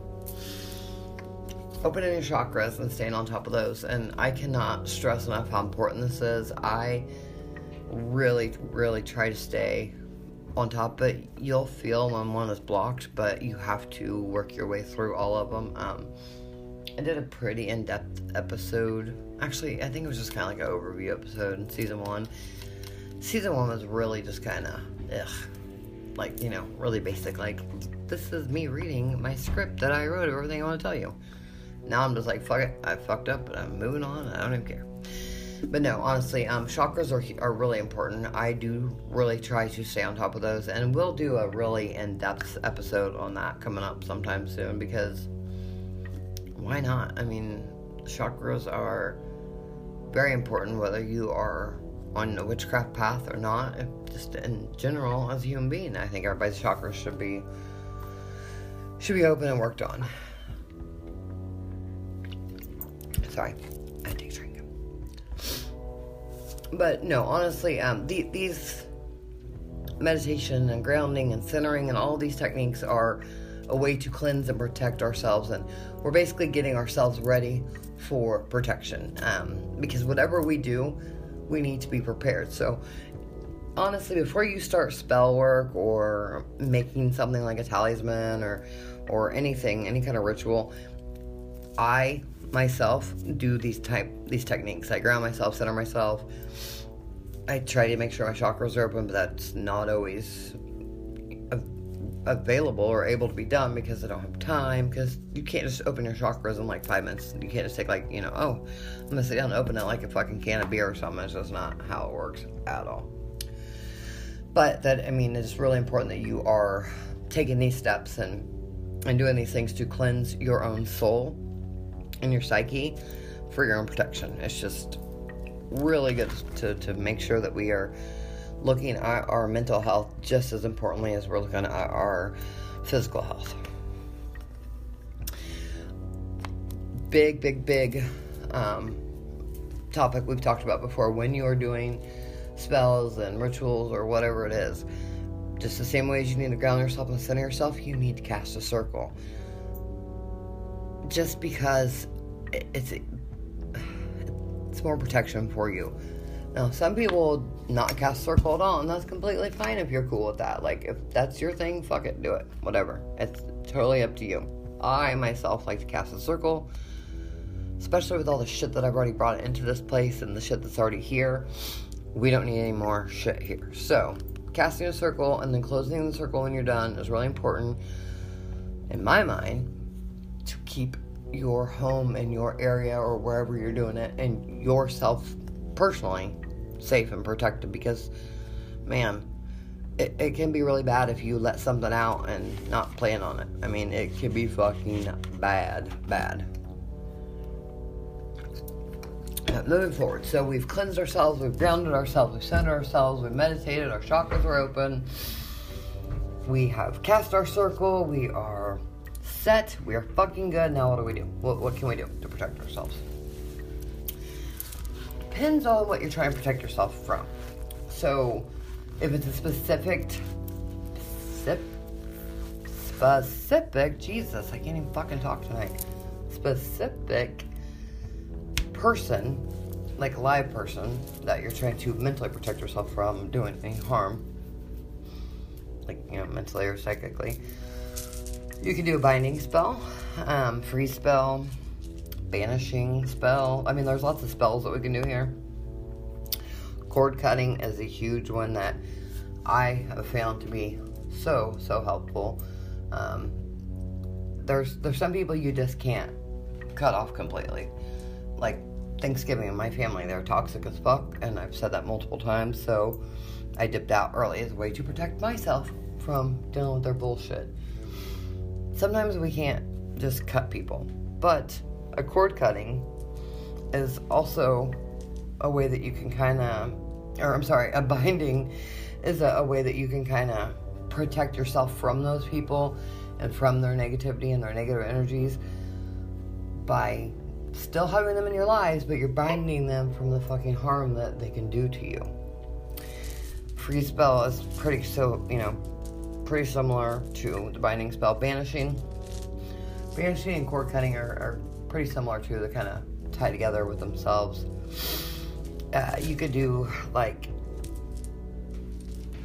Opening your chakras and staying on top of those, and I cannot stress enough how important this is. I really, really try to stay on top, but you'll feel when one is blocked, but you have to work your way through all of them. Um, I did a pretty in depth episode. Actually, I think it was just kind of like an overview episode in season one. Season one was really just kind of, ugh, like, you know, really basic. Like, this is me reading my script that I wrote, of everything I want to tell you. Now I'm just like, fuck it, I fucked up, but I'm moving on, I don't even care. But no, honestly, um, chakras are, are really important. I do really try to stay on top of those, and we'll do a really in depth episode on that coming up sometime soon because why not? I mean, chakras are very important whether you are on the witchcraft path or not. Just in general, as a human being, I think everybody's chakras should be should be open and worked on. Sorry. But no, honestly, um, the, these meditation and grounding and centering and all these techniques are a way to cleanse and protect ourselves, and we're basically getting ourselves ready for protection. Um, because whatever we do, we need to be prepared. So, honestly, before you start spell work or making something like a talisman or or anything, any kind of ritual, I myself do these type these techniques. I ground myself, center myself. I try to make sure my chakras are open, but that's not always available or able to be done because I don't have time. Because you can't just open your chakras in like five minutes. You can't just take like you know, oh, I'm gonna sit down and open it like a fucking can of beer or something. It's just not how it works at all. But that I mean, it's really important that you are taking these steps and and doing these things to cleanse your own soul and your psyche for your own protection. It's just really good to, to make sure that we are looking at our mental health just as importantly as we're looking at our physical health. Big, big, big um, topic we've talked about before when you are doing spells and rituals or whatever it is. Just the same way as you need to ground yourself and center yourself, you need to cast a circle just because it's it's more protection for you. Now, some people not cast a circle at all, and that's completely fine if you're cool with that. Like, if that's your thing, fuck it, do it. Whatever. It's totally up to you. I myself like to cast a circle, especially with all the shit that I've already brought into this place and the shit that's already here. We don't need any more shit here. So, casting a circle and then closing the circle when you're done is really important, in my mind, to keep your home and your area or wherever you're doing it and yourself personally safe and protected because man it, it can be really bad if you let something out and not plan on it. I mean it can be fucking bad bad. Moving forward so we've cleansed ourselves we've grounded ourselves we've centered ourselves we've meditated our chakras are open. We have cast our circle we are set. We are fucking good. Now, what do we do? What, what can we do to protect ourselves? Depends on what you're trying to protect yourself from. So, if it's a specific, specific, Jesus, I can't even fucking talk tonight. Specific person, like a live person, that you're trying to mentally protect yourself from doing any harm, like, you know, mentally or psychically you can do a binding spell, um, freeze spell, banishing spell. I mean, there's lots of spells that we can do here. Cord cutting is a huge one that I have found to be so so helpful. Um, there's there's some people you just can't cut off completely. Like Thanksgiving in my family, they're toxic as fuck, and I've said that multiple times. So I dipped out early as a way to protect myself from dealing with their bullshit sometimes we can't just cut people, but a cord cutting is also a way that you can kind of, or I'm sorry, a binding is a, a way that you can kind of protect yourself from those people and from their negativity and their negative energies by still having them in your lives, but you're binding them from the fucking harm that they can do to you. Freeze spell is pretty so, you know, pretty similar to the binding spell banishing. Banishing and cord cutting are, are pretty similar to the kind of tie together with themselves. Uh, you could do like,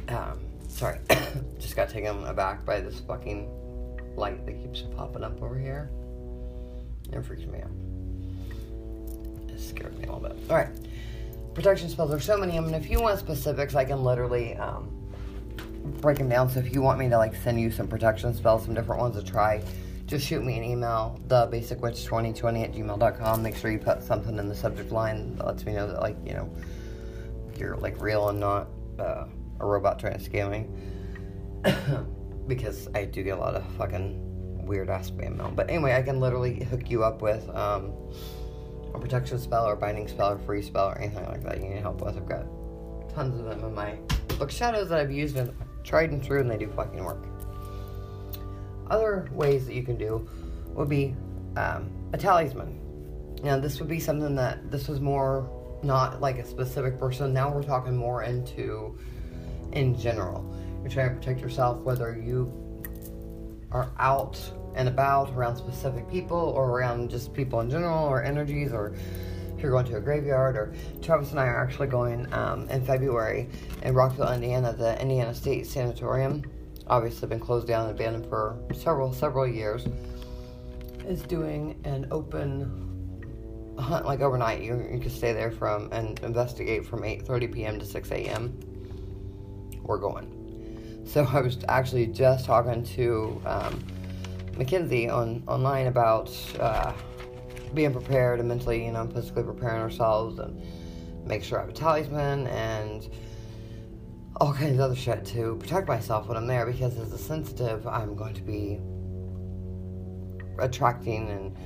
um, sorry, just got taken aback by this fucking light that keeps popping up over here. It freaks me out. It scared me a little bit. All right, protection spells. There's so many. I mean, if you want specifics, I can literally um, break them down. So if you want me to like send you some protection spells, some different ones to try, just shoot me an email, thebasicwitch2020 at gmail.com. Make sure you put something in the subject line that lets me know that like, you know, you're like real and not uh, a robot trying to scam me. because I do get a lot of fucking weird ass spam mail. But anyway, I can literally hook you up with um, a protection spell or binding spell or freeze spell or anything like that you need help with. I've got tons of them in my book shadows that I've used in tried and true, and they do fucking work. Other ways that you can do would be um, a talisman. Now, this would be something that this was more not like a specific person. Now we're talking more into in general. You're trying to protect yourself, whether you are out and about around specific people or around just people in general or energies or you're going to a graveyard, or Travis and I are actually going um, in February in Rockville, Indiana, the Indiana State Sanatorium. Obviously, been closed down and abandoned for several several years. Is doing an open hunt like overnight. You, you can stay there from and investigate from 8:30 p.m. to 6 a.m. We're going. So I was actually just talking to um, Mackenzie on online about. Uh, being prepared and mentally, you know, physically preparing ourselves and make sure I have a talisman and all kinds of other shit to protect myself when I'm there because as a sensitive, I'm going to be attracting and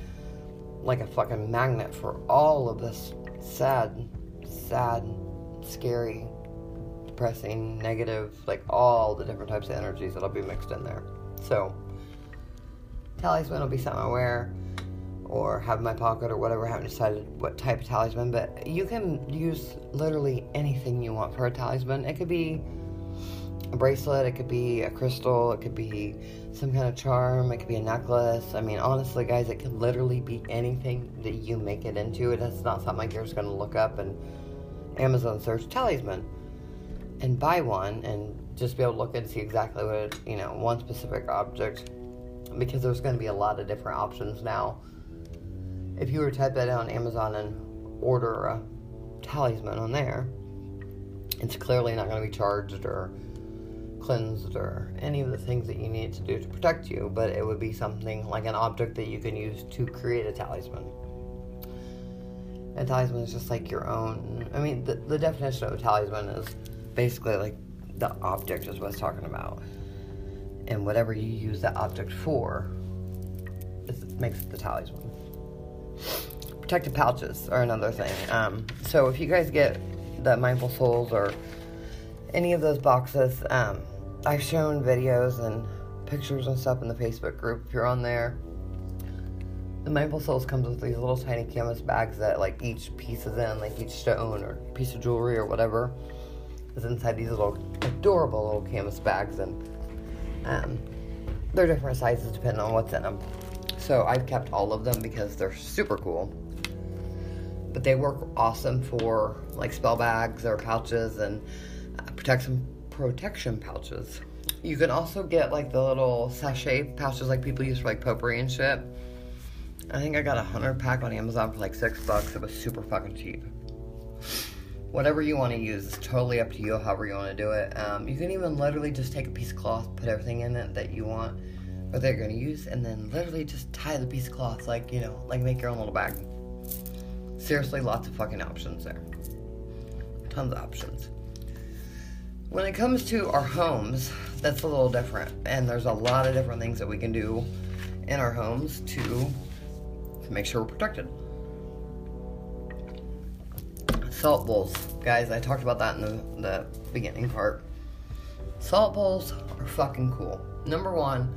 like a fucking magnet for all of this sad, sad, scary, depressing, negative, like all the different types of energies that'll be mixed in there. So, talisman will be something I wear or have in my pocket or whatever. I haven't decided what type of talisman, but you can use literally anything you want for a talisman. It could be a bracelet, it could be a crystal, it could be some kind of charm, it could be a necklace. I mean, honestly, guys, it could literally be anything that you make it into. It is not something like you're just going to look up and Amazon search talisman and buy one and just be able to look and see exactly what it, you know, one specific object because there's going to be a lot of different options now. If you were to type that on Amazon and order a talisman on there, it's clearly not going to be charged or cleansed or any of the things that you need to do to protect you, but it would be something like an object that you can use to create a talisman. A talisman is just like your own. I mean, the, the definition of a talisman is basically like the object is what it's talking about. And whatever you use that object for is, makes it the talisman. Protective pouches are another thing. Um, so if you guys get the Mindful Souls or any of those boxes, um, I've shown videos and pictures and stuff in the Facebook group. If you're on there, the Mindful Souls comes with these little tiny canvas bags that like each piece is in, like each stone or piece of jewelry or whatever is inside these little adorable little canvas bags and um, they're different sizes depending on what's in them. So I've kept all of them because they're super cool. But they work awesome for like spell bags or pouches and uh, protection protection pouches. You can also get like the little sachet pouches like people use for like potpourri and shit. I think I got a hundred pack on Amazon for like six bucks. It was super fucking cheap. Whatever you want to use is totally up to you, however you want to do it. Um, you can even literally just take a piece of cloth, put everything in it that you want or they're going to use, and then literally just tie the piece of cloth, like, you know, like make your own little bag. Seriously, lots of fucking options there. Tons of options. When it comes to our homes, that's a little different, and there's a lot of different things that we can do in our homes to, to make sure we're protected. Salt bowls, guys, I talked about that in the, the beginning part. Salt bowls are fucking cool. Number one,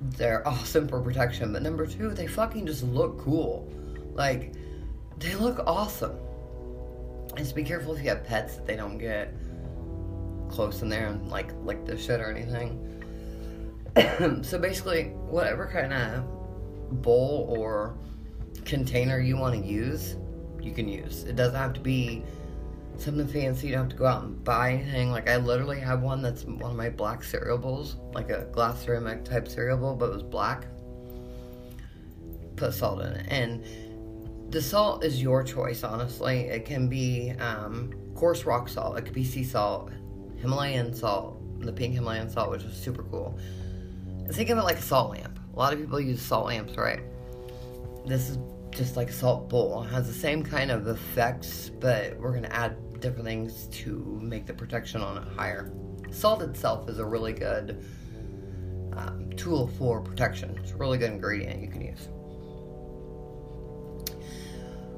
they're awesome for protection, but number two, they fucking just look cool. Like, they look awesome. Just be careful if you have pets that they don't get close in there and like lick the shit or anything. so basically, whatever kind of bowl or container you want to use, you can use. It doesn't have to be something fancy. You don't have to go out and buy anything. Like I literally have one that's one of my black cereal bowls, like a glass ceramic type cereal bowl, but it was black. Put salt in it, and the salt is your choice. Honestly, it can be um, coarse rock salt. It could be sea salt, Himalayan salt, the pink Himalayan salt, which is super cool. Think of it like a salt lamp. A lot of people use salt lamps, right? This is just like a salt bowl. It has the same kind of effects, but we're gonna add different things to make the protection on it higher. Salt itself is a really good um, tool for protection. It's a really good ingredient you can use.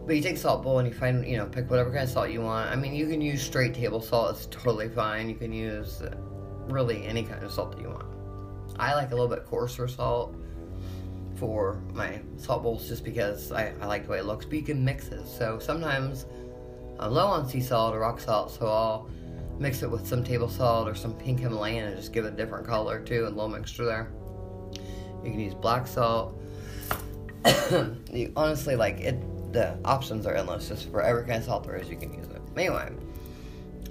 But you take salt bowl and you find, you know, pick whatever kind of salt you want. I mean, you can use straight table salt, it's totally fine. You can use really any kind of salt that you want. I like a little bit coarser salt for my salt bowls just because I, I like the way it looks, but you can mix it. So sometimes I'm low on sea salt or rock salt, so I'll mix it with some table salt or some pink Himalayan and just give it a different color too, and a little mixture there. You can use black salt. you honestly like it the options are endless. Just for every kind of salt there is, you can use it. Anyway,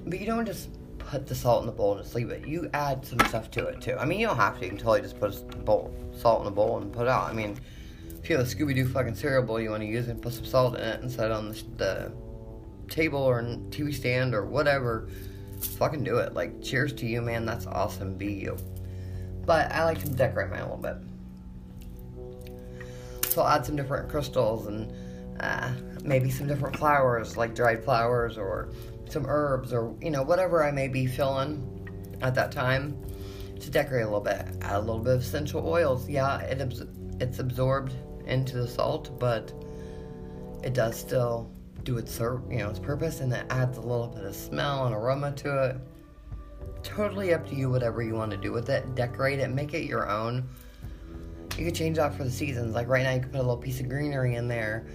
but you don't just put the salt in the bowl and just leave it. You add some stuff to it too. I mean, you don't have to. You can totally just put a bowl, salt in a bowl and put it out. I mean, if you have a Scooby Doo fucking cereal bowl you want to use and put some salt in it and set it on the, the table or TV stand or whatever. Fucking do it. Like, cheers to you, man. That's awesome. Be you. But I like to decorate mine a little bit. So I'll add some different crystals and uh, maybe some different flowers, like dried flowers or some herbs or, you know, whatever I may be feeling at that time to decorate a little bit. Add a little bit of essential oils. Yeah, it abs- it's absorbed into the salt, but it does still do its you know its purpose, and it adds a little bit of smell and aroma to it. Totally up to you, whatever you want to do with it. Decorate it, make it your own. You could change that for the seasons. Like right now, you could put a little piece of greenery in there,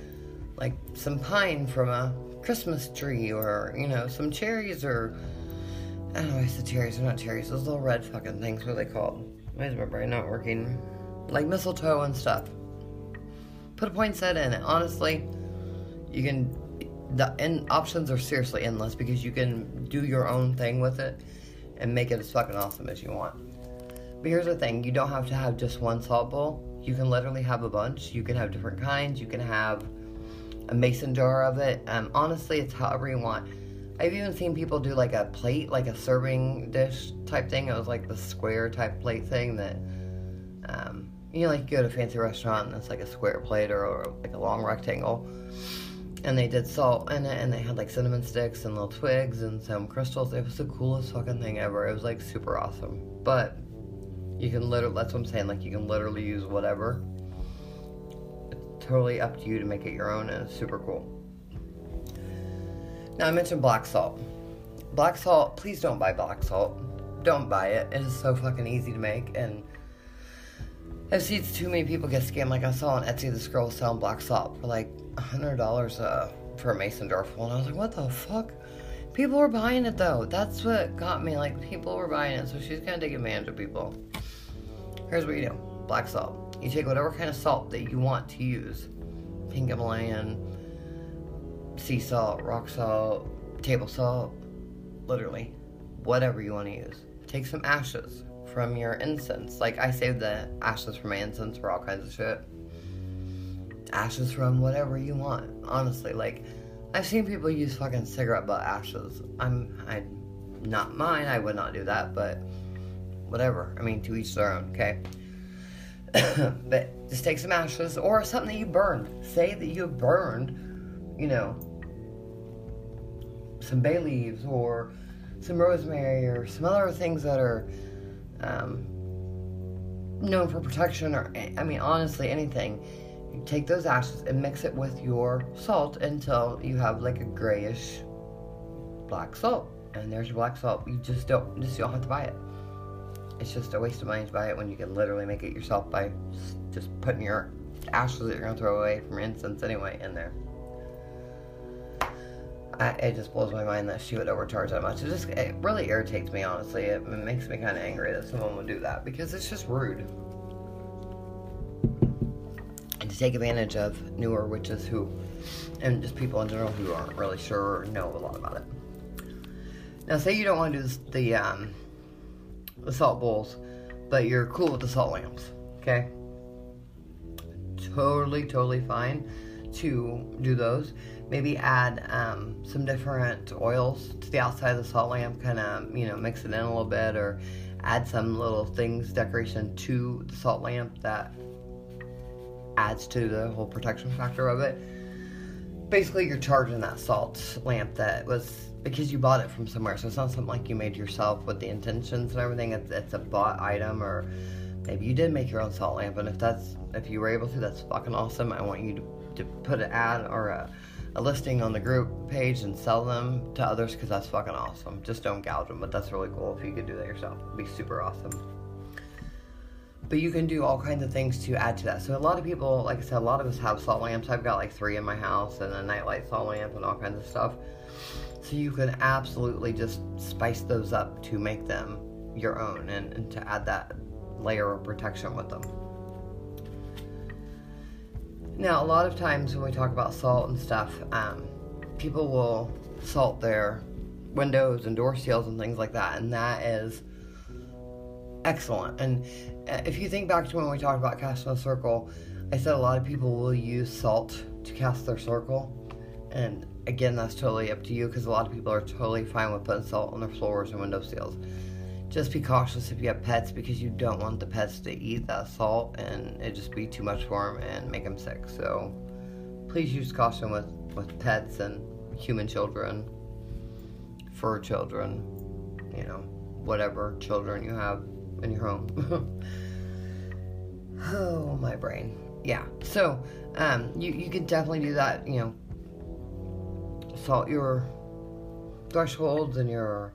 like some pine from a Christmas tree, or you know, some cherries, or I don't know I said cherries. They're not cherries. Those little red fucking things. What are they called? Why is my brain not working? Like mistletoe and stuff. Put a poinsettia in it. Honestly, you can. The in, options are seriously endless because you can do your own thing with it and make it as fucking awesome as you want. But here's the thing: you don't have to have just one salt bowl. You can literally have a bunch. You can have different kinds. You can have a mason jar of it. Um, honestly, it's however you want. I've even seen people do like a plate, like a serving dish type thing. It was like the square type plate thing that, um, you know, like you go to a fancy restaurant and it's like a square plate or, or like a long rectangle. And they did salt in it and they had like cinnamon sticks and little twigs and some crystals. It was the coolest fucking thing ever. It was like super awesome. But you can literally, that's what I'm saying, like you can literally use whatever. It's totally up to you to make it your own and it's super cool. Now I mentioned black salt. Black salt, please don't buy black salt. Don't buy it. It is so fucking easy to make and I've seen too many people get scammed. Like I saw on Etsy this girl selling black salt for like hundred dollars uh, for a mason jar full, and I was like, what the fuck? People were buying it though. That's what got me. Like people were buying it, so she's gonna take advantage of people. Here's what you do: black salt. You take whatever kind of salt that you want to use, pink Himalayan, sea salt, rock salt, table salt, literally, whatever you want to use. Take some ashes from your incense. Like I save the ashes from my incense for all kinds of shit. Ashes from whatever you want. Honestly, like I've seen people use fucking cigarette butt ashes. I'm I not mine, I would not do that, but whatever. I mean to each their own, okay? but just take some ashes or something that you burned. Say that you burned, you know, some bay leaves or some rosemary or some other things that are um, known for protection or I mean honestly anything. You take those ashes and mix it with your salt until you have like a grayish black salt. And there's your black salt. You just don't just don't have to buy it. It's just a waste of money to buy it when you can literally make it yourself by just putting your ashes that you're gonna throw away from incense anyway in there. I, it just blows my mind that she would overcharge that much. It just it really irritates me, honestly. It, makes me kind of angry that someone would do that because it's just rude. And to take advantage of newer witches who, and just people in general who aren't really sure or know a lot about it. Now, say you don't want to do the um, the salt bowls, but you're cool with the salt lamps. Okay, totally, totally fine to do those maybe add um, some different oils to the outside of the salt lamp, kind of, you know, mix it in a little bit, or add some little things, decoration to the salt lamp that adds to the whole protection factor of it. Basically, you're charging that salt lamp that was because you bought it from somewhere, so it's not something like you made yourself with the intentions and everything. It's, it's a bought item, or maybe you did make your own salt lamp, and if that's if you were able to, that's fucking awesome. I want you to, to put an ad or a a listing on the group page and sell them to others because that's fucking awesome. Just don't gouge them, but that's really cool if you could do that yourself. It'd be super awesome. But you can do all kinds of things to add to that. So a lot of people, like I said, a lot of us have salt lamps. I've got like three in my house and a nightlight salt lamp and all kinds of stuff. So you can absolutely just spice those up to make them your own and, and to add that layer of protection with them. Now, a lot of times when we talk about salt and stuff, um, people will salt their windows and door seals and things like that, and that is excellent. And uh, if you think back to when we talked about casting a circle, I said a lot of people will use salt to cast their circle, and again, that's totally up to you because a lot of people are totally fine with putting salt on their floors and window seals just be cautious if you have pets because you don't want the pets to eat that salt and it just be too much for them and make them sick. So please use caution with, with pets and human children, fur children, you know, whatever children you have in your home. oh, my brain. Yeah. So um, you, you could definitely do that, you know, salt your thresholds and your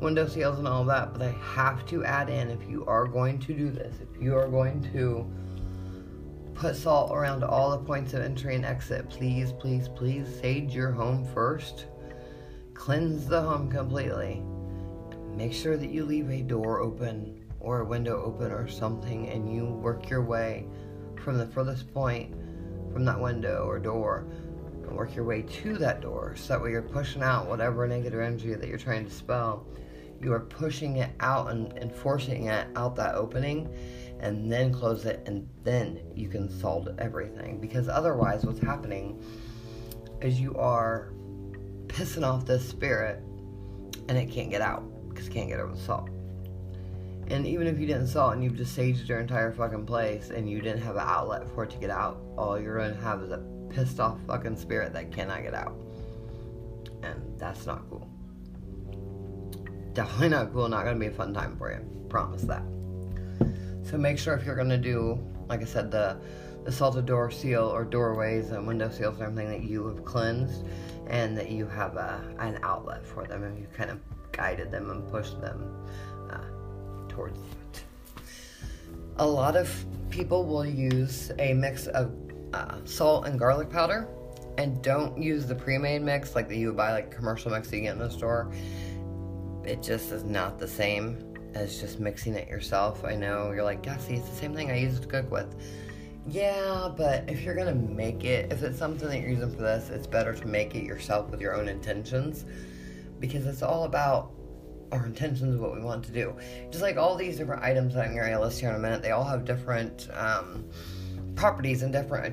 window seals and all that, but I have to add in if you are going to do this, if you are going to put salt around all the points of entry and exit, please, please, please sage your home first. Cleanse the home completely. make sure that you leave a door open or a window open or something and you work your way from the furthest point from that window or door and work your way to that door so that way you're pushing out whatever negative energy that you're trying to spell you are pushing it out and, and forcing it out that opening and then close it and then you can solve everything. Because otherwise what's happening is you are pissing off this spirit and it can't get out because it can't get over the salt. And even if you didn't salt and you've just saged your entire fucking place and you didn't have an outlet for it to get out all you're gonna have is a pissed off fucking spirit that cannot get out. And that's not cool definitely not cool not gonna be a fun time for you promise that so make sure if you're going to do, like I said, the, the salted door seal or doorways and window seals and everything that you have cleansed and that you have a, an outlet for them and you kind of guided them and pushed them uh, towards it. A lot of people will use a mix of uh, salt and garlic powder and don't use the pre-made mix like that you would buy like commercial mix that you get in the store. It just is not the same as just mixing it yourself. I know you're like, yeah, see, it's the same thing I used to cook with. Yeah, but if you're gonna make it, if it's something that you're using for this, it's better to make it yourself with your own intentions because it's all about our intentions of what we want to do. Just like all these different items that I'm gonna list here in a minute, they all have different um, properties and different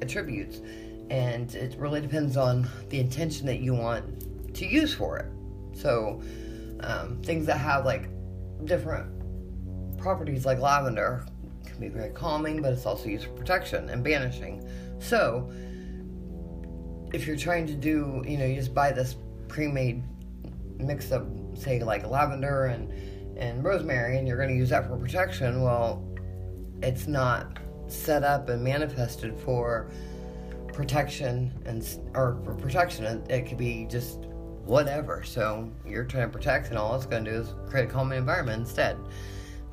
attributes, and it really depends on the intention that you want to use for it. So, um, things that have like different properties like lavender can be very calming, but it's also used for protection and banishing. So, if you're trying to do, you know, you just buy this pre-made mix of, say, like lavender and and rosemary, and you're going to use that for protection. Well, it's not set up and manifested for protection and or for protection. It, it could be just whatever. So you're trying to protect, and all it's going to do is create a calming environment instead.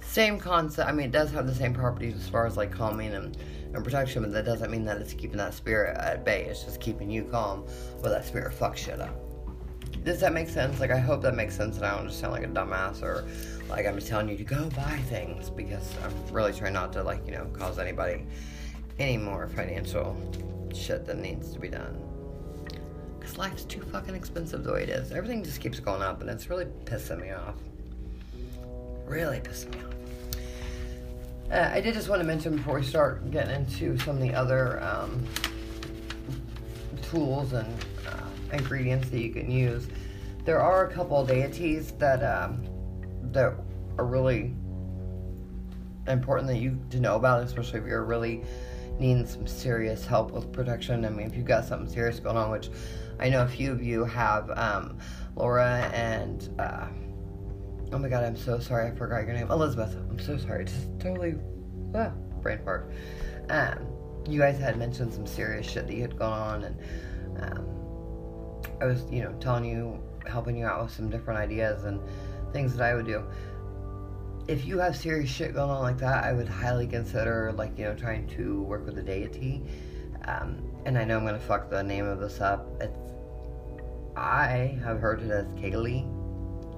Same concept. I mean, it does have the same properties as far as like calming and, and protection, but that doesn't mean that it's keeping that spirit at bay. It's just keeping you calm while that spirit fucks shit up. Does that make sense? Like, I hope that makes sense, and I don't just sound like a dumbass or like I'm just telling you to go buy things because I'm really trying not to, like, you know, cause anybody any more financial shit that needs to be done life's too fucking expensive the way it is. Everything just keeps going up, and it's really pissing me off. Really pissing me off. Uh, I did just want to mention before we start getting into some of the other um, tools and uh, ingredients that you can use. There are a couple deities that um, that are really important that you to know about, especially if you're really needing some serious help with protection. I mean, if you've got something serious going on, which I know a few of you have um, Laura and uh, oh my god, I'm so sorry, I forgot your name, Elizabeth. I'm so sorry, just totally ah, brain fart. Um, you guys had mentioned some serious shit that you had gone on, and um, I was, you know, telling you, helping you out with some different ideas and things that I would do. If you have serious shit going on like that, I would highly consider, like, you know, trying to work with a deity. Um, and I know I'm gonna fuck the name of this up. It's I have heard it as Kali,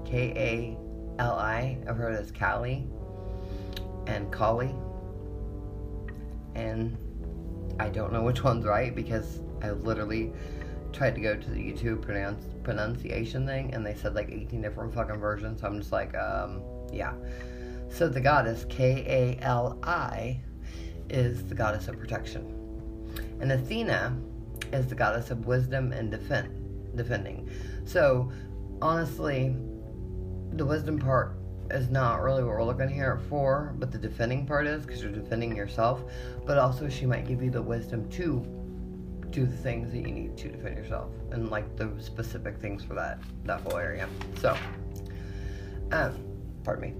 K A L I. I've heard it as Kali and Kali. And I don't know which one's right because I literally tried to go to the YouTube pronounce, pronunciation thing and they said like 18 different fucking versions. So I'm just like, um, yeah. So the goddess K A L I is the goddess of protection. And Athena is the goddess of wisdom and defense defending. So, honestly, the wisdom part is not really what we're looking here for, but the defending part is because you're defending yourself. But also, she might give you the wisdom to do the things that you need to defend yourself and like the specific things for that that whole area. So, um, pardon me.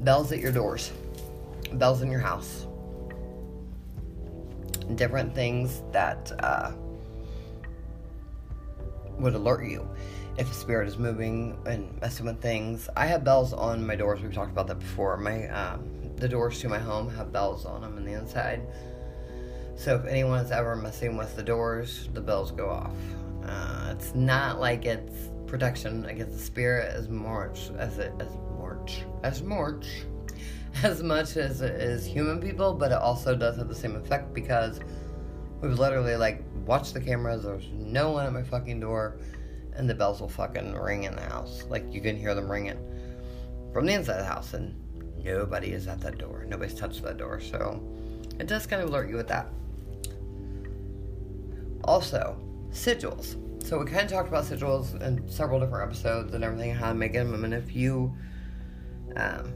Bells at your doors, bells in your house different things that uh, would alert you if a spirit is moving and messing with things. I have bells on my doors. We've talked about that before. My um, the doors to my home have bells on them on the inside. So if anyone is ever messing with the doors, the bells go off. Uh, it's not like it's protection against the spirit as much as it as much as much as much as is human people, but it also does have the same effect because we've literally like watched the cameras. There's no one at my fucking door, and the bells will fucking ring in the house. Like you can hear them ringing from the inside of the house, and nobody is at that door. Nobody's touched that door, so it does kind of alert you with that. Also, sigils. So we kind of talked about sigils in several different episodes and everything, how to make them. And if you um,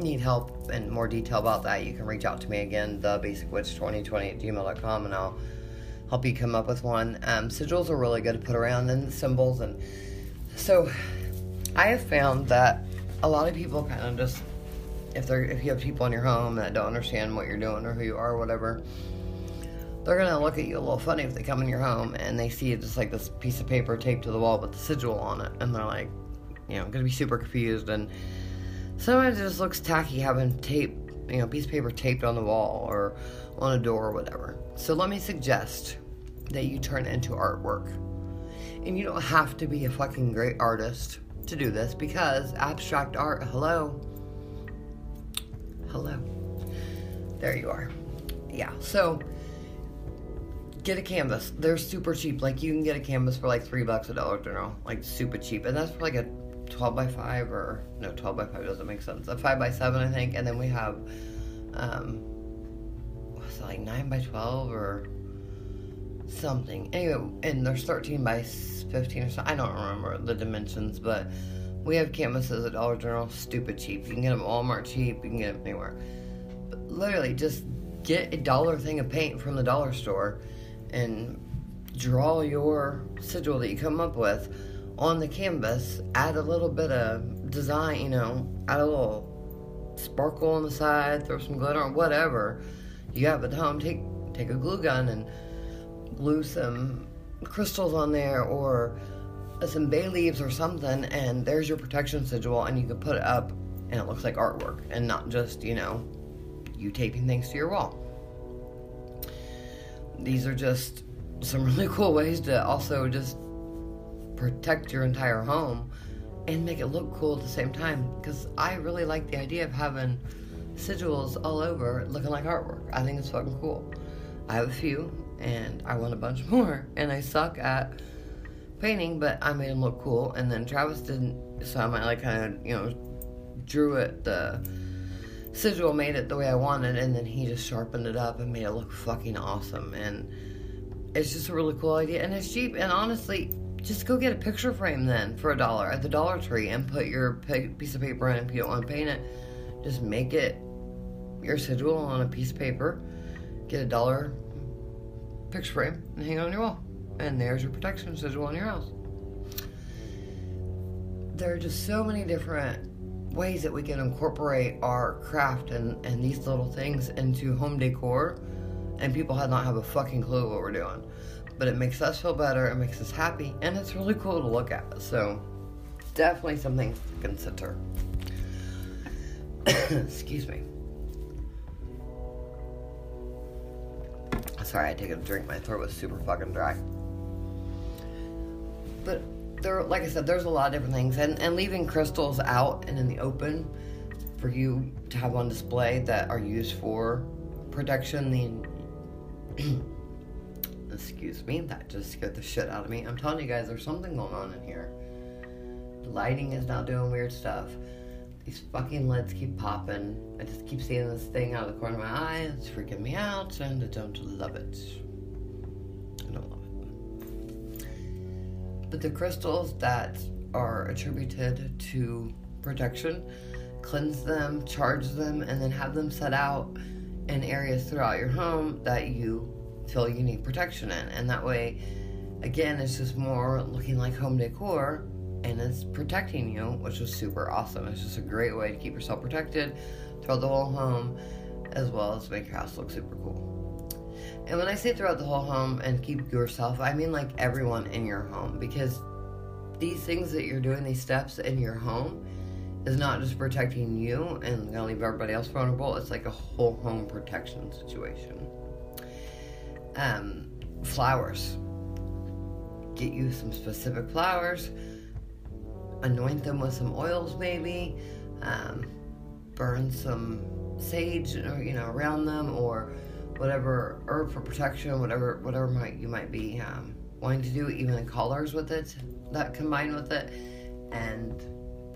need help and more detail about that, you can reach out to me again, thebasicwitch2020 at gmail.com, and I'll help you come up with one. Um, sigils are really good to put around and symbols. And so I have found that a lot of people kind of just, if they're if you have people in your home that don't understand what you're doing or who you are or whatever, they're gonna look at you a little funny if they come in your home and they see just like this piece of paper taped to the wall with the sigil on it, and they're like, you know, gonna be super confused. And sometimes it just looks tacky having tape, you know, piece of paper taped on the wall or on a door or whatever. So let me suggest that you turn it into artwork. And you don't have to be a fucking great artist to do this because abstract art, hello. Hello. There you are. Yeah, so get a canvas. They're super cheap. Like you can get a canvas for like three bucks a Dollar General, like super cheap, and that's for like a 12 by 5 or no 12 by 5 doesn't make sense. A 5 by 7 i think and then we have um what's it like 9 by 12 or something. Anyway and there's 13 by 15 or something i don't remember the dimensions but we have canvases at dollar general stupid cheap. You can get them at walmart cheap you can get them anywhere. But literally just get a dollar thing of paint from the dollar store and draw your sigil that you come up with on the canvas, add a little bit of design, you know, add a little sparkle on the side, throw some glitter on whatever you have at home. Take take a glue gun and glue some crystals on there or uh, some bay leaves or something, and there's your protection sigil, and you can put it up, and it looks like artwork, and not just you know you taping things to your wall. These are just some really cool ways to also just protect your entire home and make it look cool at the same time because I really like the idea of having sigils all over looking like artwork. I think it's fucking cool. I have a few and I want a bunch more and I suck at painting but I made them look cool and then Travis didn't so I might like kind of you know drew it the sigil made it the way I wanted and then he just sharpened it up and made it look fucking awesome and it's just a really cool idea and it's cheap and honestly just go get a picture frame then for a dollar at the Dollar Tree and put your piece of paper in if you don't want to paint it. Just make it your sigil on a piece of paper, get a dollar picture frame, and hang it on your wall. And there's your protection sigil on your house. There are just so many different ways that we can incorporate our craft and, and these little things into home decor, and people have not have a fucking clue what we're doing but it makes us feel better, it makes us happy, and it's really cool to look at. So, definitely something to consider. Excuse me. Sorry, I take a drink. My throat was super fucking dry. But there, like I said, there's a lot of different things, and and leaving crystals out and in the open for you to have on display that are used for protection. The excuse me, that just scared the shit out of me. I'm telling you guys, there's something going on in here. The lighting is now doing weird stuff. These fucking lids keep popping. I just keep seeing this thing out of the corner of my eye. It's freaking me out, and I don't love it. I don't love it. But the crystals that are attributed to protection, cleanse them, charge them, and then have them set out in areas throughout your home that you feel you need protection in. And that way, again, it's just more looking like home decor and it's protecting you, which is super awesome. It's just a great way to keep yourself protected throughout the whole home, as well as make your house look super cool. And when I say throughout the whole home and keep yourself, I mean like everyone in your home because these things that you're doing, these steps in your home, is not just protecting you and gonna leave everybody else vulnerable. It's like a whole home protection situation um, flowers. Get you some specific flowers. anoint them with some oils, maybe. Um, burn some sage, or, you know, around them, or whatever herb for protection, whatever whatever might you might be um, wanting to do, even the colors with it that combine with it, and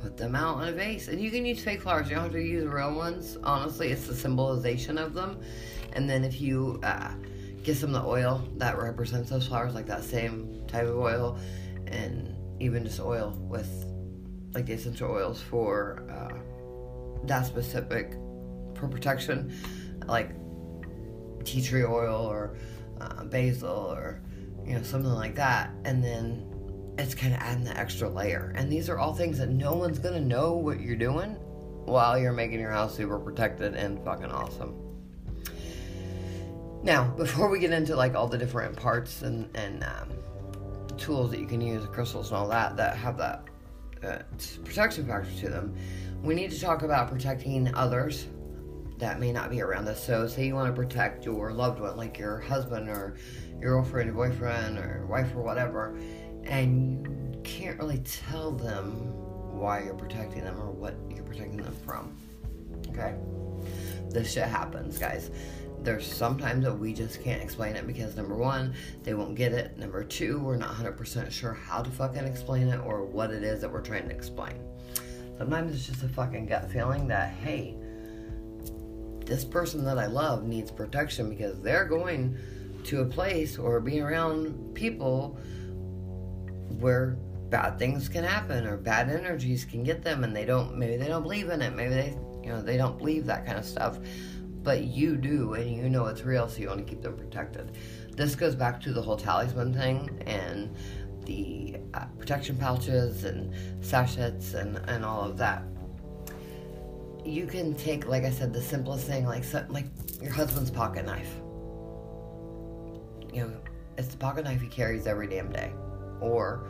put them out in a vase. And you can use fake flowers. You don't have to use real ones. Honestly, it's the symbolization of them. And then if you uh, get some of the oil that represents those flowers, like that same type of oil, and even just oil with like the essential oils for uh, that specific for protection, like tea tree oil or uh, basil or you know something like that, and then it's kind of adding the extra layer. And these are all things that no one's gonna know what you're doing while you're making your house super protected and fucking awesome. Now, before we get into like all the different parts and and um, tools that you can use, crystals and all that that have that uh, protection factor to them, we need to talk about protecting others that may not be around us. So, say you want to protect your loved one, like your husband or your girlfriend, your boyfriend, or wife, or whatever, and you can't really tell them why you're protecting them or what you're protecting them from. Okay? This shit happens, guys. There's sometimes that we just can't explain it because number one, they won't get it. Number two, we're not 100% sure how to fucking explain it or what it is that we're trying to explain. Sometimes it's just a fucking gut feeling that, hey, this person that I love needs protection because they're going to a place or being around people where bad things can happen or bad energies can get them and they don't maybe they don't believe in it maybe they you know they don't believe that kind of stuff but you do and you know it's real so you want to keep them protected. This goes back to the whole talisman thing and the uh, protection pouches and sachets and, and all of that. You can take like i said the simplest thing like like your husband's pocket knife. You know it's the pocket knife he carries every damn day or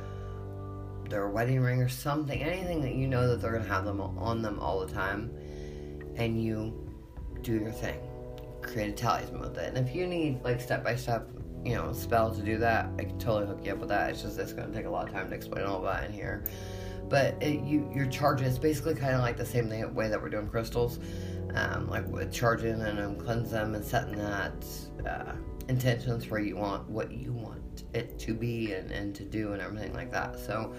their wedding ring or something, anything that you know that they're gonna have them on them all the time, and you do your thing. Create a talisman with it. And if you need like step by step, you know, spell to do that, I can totally hook you up with that. It's just it's gonna take a lot of time to explain all that in here. But it, you your charging is basically kind of like the same thing, way that we're doing crystals, um, like with charging and um, them and setting that uh, intentions for you want what you want it to be and, and to do and everything like that. So,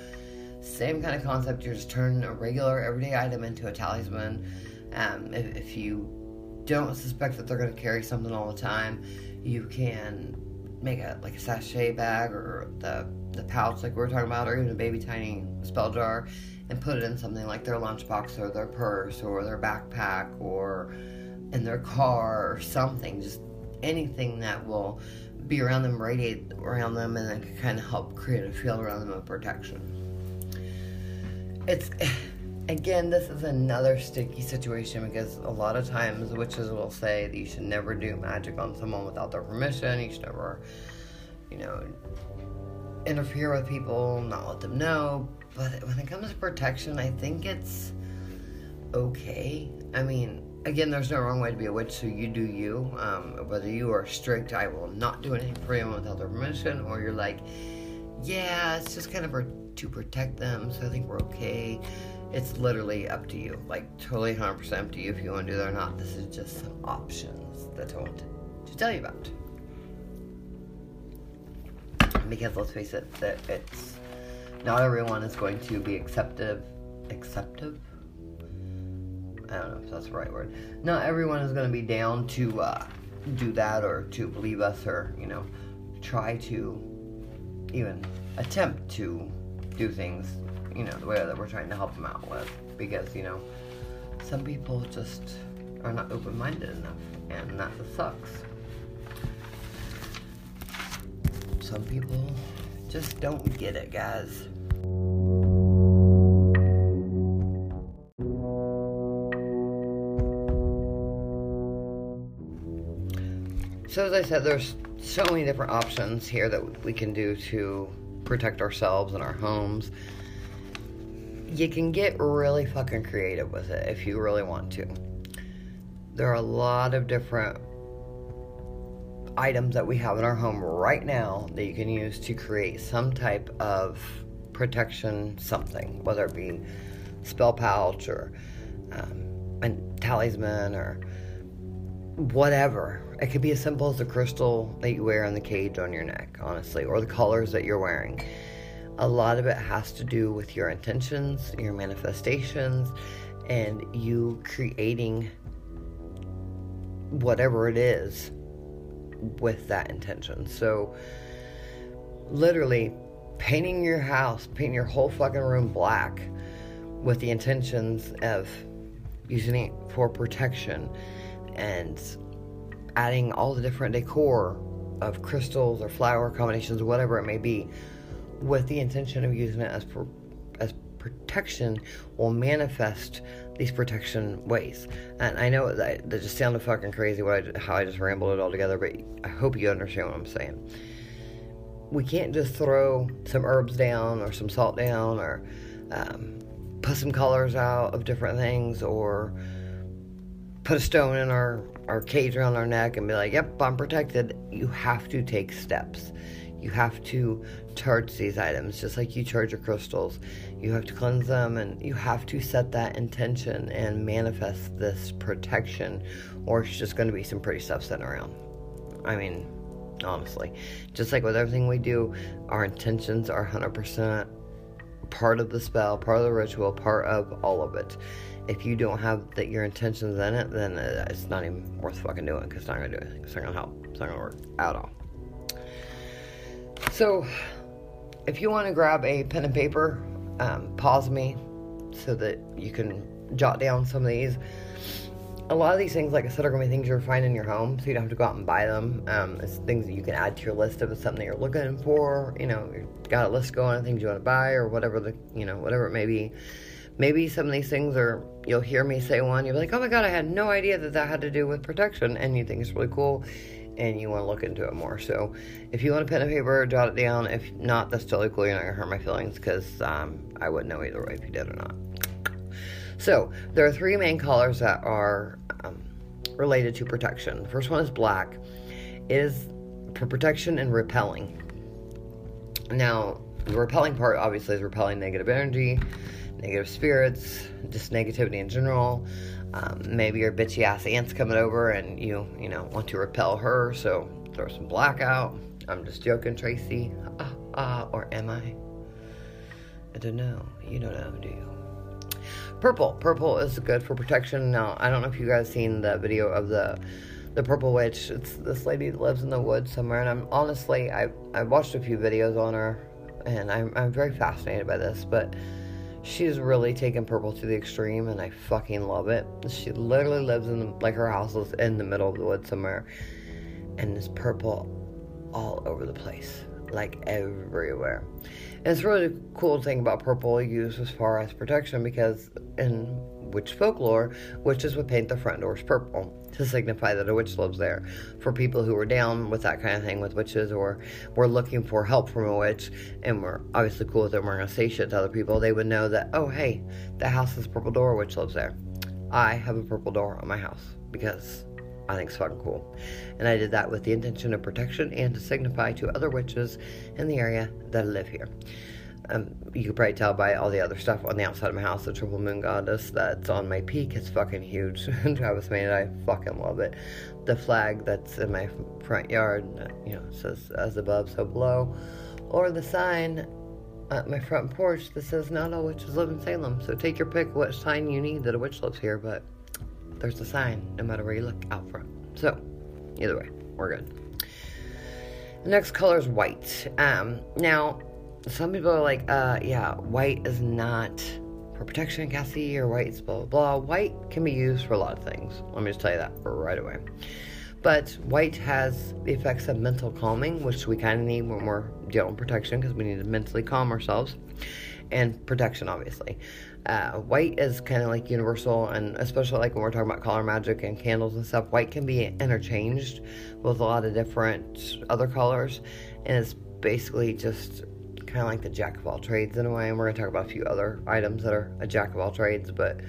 same kind of concept. You're just turning a regular everyday item into a talisman. Um, if, if you don't suspect that they're going to carry something all the time, you can make a like a sachet bag or the the pouch like we are talking about, or even a baby tiny spell jar, and put it in something like their lunchbox or their purse or their backpack or in their car or something. Just anything that will be around them, radiate around them, and then kind of help create a field around them of protection. It's again, this is another sticky situation because a lot of times witches will say that you should never do magic on someone without their permission. You should never, you know, interfere with people, not let them know. But when it comes to protection, I think it's okay. I mean, again, there's no wrong way to be a witch, so you do you. Um, whether you are strict, I will not do anything for you without their permission, or you're like, yeah, it's just kind of to protect them, so I think we're okay. It's literally up to you. Like, totally 100% up to you if you want to do that or not. This is just some options that I want to tell you about. Because let's face it, that it's not everyone is going to be acceptive, acceptive I don't know if that's the right word. Not everyone is going to be down to uh, do that or to believe us or, you know, try to even attempt to do things, you know, the way that we're trying to help them out with. Because, you know, some people just are not open minded enough, and that sucks. Some people just don't get it, guys. So as I said, there's so many different options here that we can do to protect ourselves and our homes. You can get really fucking creative with it if you really want to. There are a lot of different items that we have in our home right now that you can use to create some type of protection something, whether it be spell pouch or um, a talisman or whatever. It could be as simple as the crystal that you wear on the cage on your neck, honestly, or the colors that you're wearing. A lot of it has to do with your intentions, your manifestations, and you creating whatever it is with that intention. So, literally, painting your house, painting your whole fucking room black with the intentions of using it for protection and adding all the different decor of crystals or flower combinations, whatever it may be, with the intention of using it as as protection will manifest these protection ways. And I know that, that just sounded fucking crazy what I, how I just rambled it all together, but I hope you understand what I'm saying. We can't just throw some herbs down or some salt down or um, put some colors out of different things or put a stone in our, our cage around our neck and be like, yep, I'm protected. You have to take steps. You have to charge these items just like you charge your crystals. You have to cleanse them and you have to set that intention and manifest this protection, or it's just going to be some pretty stuff sitting around. I mean, honestly, just like with everything we do, our intentions are 100% part of the spell, part of the ritual, part of all of it. If you don't have that your intentions in it, then uh, it's not even worth fucking doing because it's not gonna do anything. It's not gonna help. It's not gonna work at all. So, if you want to grab a pen and paper, um, pause me so that you can jot down some of these. A lot of these things, like I said, are going to be things you're finding in your home, so you don't have to go out and buy them. Um, it's things that you can add to your list it's something that you're looking for. You know, you've got a list going of things you want to buy or whatever the, you know, whatever it may be. Maybe some of these things are, you'll hear me say one, you'll be like, oh my god, I had no idea that that had to do with protection, and you think it's really cool and you want to look into it more. So, if you want a pen and paper, jot it down. If not, that's totally cool. You're not gonna hurt my feelings because um, I wouldn't know either way if you did or not. So, there are three main colors that are um, related to protection. The first one is black. It is for protection and repelling. Now, the repelling part obviously is repelling negative energy, negative spirits, just negativity in general. Um, maybe your bitchy ass aunt's coming over and you, you know, want to repel her, so throw some black out. I'm just joking, Tracy. Ah, ah, or am I? I don't know. You don't know, do you? Purple. Purple is good for protection. Now, I don't know if you guys seen the video of the the purple witch. It's this lady that lives in the woods somewhere, and I'm honestly, I I watched a few videos on her, and I'm I'm very fascinated by this, but she's really taken purple to the extreme and I fucking love it. She literally lives in the, like her house is in the middle of the woods somewhere and it's purple all over the place, like everywhere. And it's really a cool thing about purple used as far as protection because in witch folklore, witches would paint the front doors purple to signify that a witch lives there. For people who were down with that kind of thing with witches or were looking for help from a witch and were obviously cool with them, we're going to say shit to other people, they would know that, oh, hey, the house has a purple door, witch lives there. I have a purple door on my house because I think it's fucking cool. And I did that with the intention of protection and to signify to other witches in the area that live here. Um, you can probably tell by all the other stuff on the outside of my house, the triple moon goddess that's on my peak is fucking huge. Travis made it. I fucking love it. The flag that's in my front yard, you know, says as above, so below, or the sign at my front porch that says not all witches live in Salem. So take your pick what sign you need that a witch lives here, but there's a sign no matter where you look out front. So either way, we're good. The next color is white. Um, now some people are like, uh, yeah, white is not for protection, Cassie, or white's blah, blah, blah. White can be used for a lot of things. Let me just tell you that right away. But white has the effects of mental calming, which we kind of need when we're dealing with protection because we need to mentally calm ourselves, and protection, obviously. Uh, white is kind of like universal, and especially like when we're talking about color magic and candles and stuff, white can be interchanged with a lot of different other colors, and it's basically just kind of like the jack of all trades in a way. And we're going to talk about a few other items that are a jack of all trades, but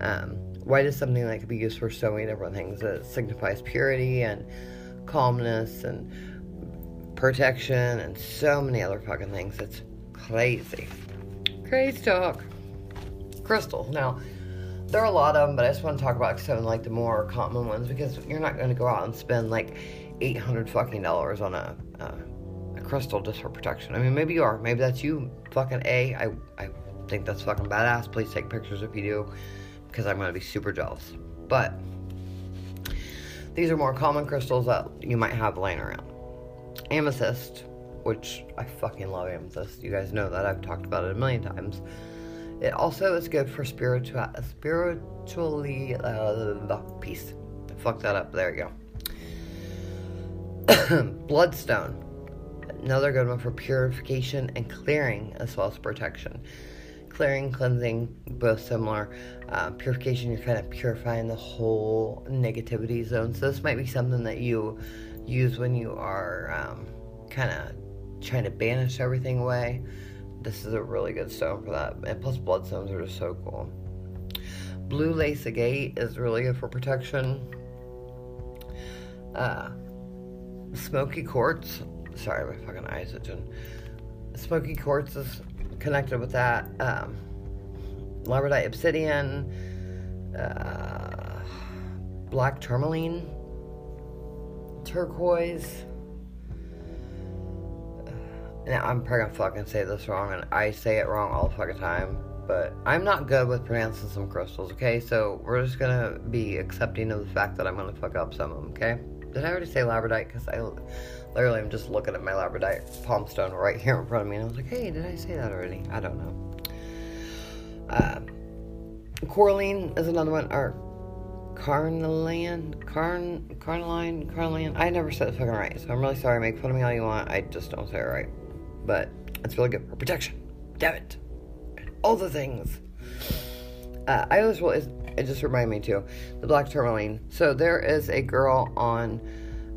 um, white is something that can be used for so many different things. It signifies purity and calmness and protection and so many other fucking things. It's Crazy. Crazy talk. Crystals. Now, there are a lot of them, but I just want to talk about some like the more common ones because you're not going to go out and spend like 800 fucking dollars on a, a crystal just for protection. I mean, maybe you are. Maybe that's you. Fucking A. I, I think that's fucking badass. Please take pictures if you do because I'm going to be super jealous. But these are more common crystals that you might have laying around. Amethyst, which I fucking love amethyst. You guys know that. I've talked about it a million times. It also is good for spiritual, spiritually uh, peace. Fuck that up. There you go. Bloodstone, another good one for purification and clearing as well as protection. Clearing, cleansing, both similar. Uh, purification, you're kind of purifying the whole negativity zone. So this might be something that you use when you are um, kind of trying to banish everything away this is a really good stone for that. And plus, bloodstones are just so cool. Blue lace agate is really good for protection. Uh, smoky quartz. Sorry, my fucking eyes. Smoky quartz is connected with that. Um, labradorite obsidian. Uh, black tourmaline. Turquoise now I'm probably gonna fucking say this wrong, and I say it wrong all the fucking time. But I'm not good with pronouncing some crystals, okay? So we're just gonna be accepting of the fact that I'm gonna fuck up some of them, okay? Did I already say labradorite? Because I literally I'm just looking at my labradorite palm stone right here in front of me, and I was like, hey, did I say that already? I don't know. Uh, Coralline is another one, or Carnelian, Carn, Carnelian, Carnelian. I never said it fucking right, so I'm really sorry. Make fun of me all you want. I just don't say it right but it's really good for protection. Damn it. All the things. Uh, I always will. It just reminded me too. The black tourmaline. So there is a girl on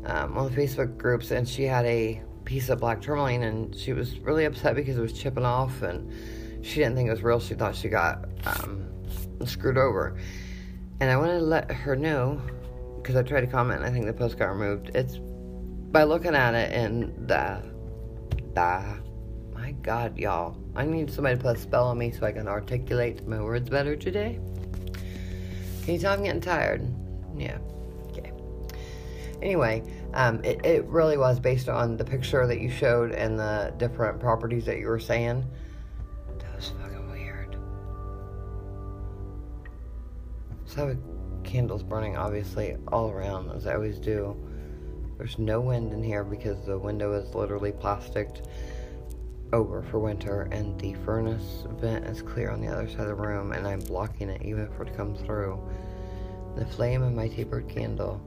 um, on the Facebook groups, and she had a piece of black tourmaline, and she was really upset because it was chipping off, and she didn't think it was real. She thought she got um, screwed over. And I wanted to let her know because I tried to comment, and I think the post got removed. It's by looking at it and the Ah, my God, y'all. I need somebody to put a spell on me so I can articulate my words better today. Can you tell I'm getting tired? Yeah. Anyway, um, it, it really was based on the picture that you showed and the different properties that you were saying. That was fucking weird. So candles burning, obviously, all around, as I always do. There's no wind in here because the window is literally plasticed over for winter and the furnace vent is clear on the other side of the room and I'm blocking it even for it to come through. The flame of my tapered candle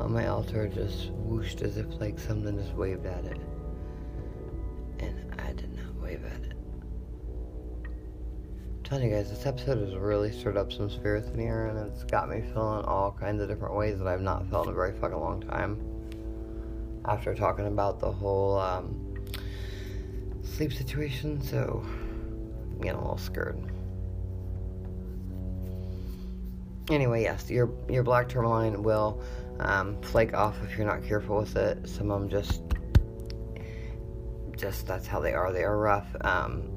on my altar just whooshed as if like something just waved at it. And I did not wave at it. I'm telling you guys, this episode has really stirred up some spirits in here and it's got me feeling all kinds of different ways that I've not felt in a very fucking long time after talking about the whole um, sleep situation, so I'm getting a little scared. Anyway, yes, your your black tourmaline will um, flake off if you're not careful with it. Some of them just just that's how they are. They are rough. Um,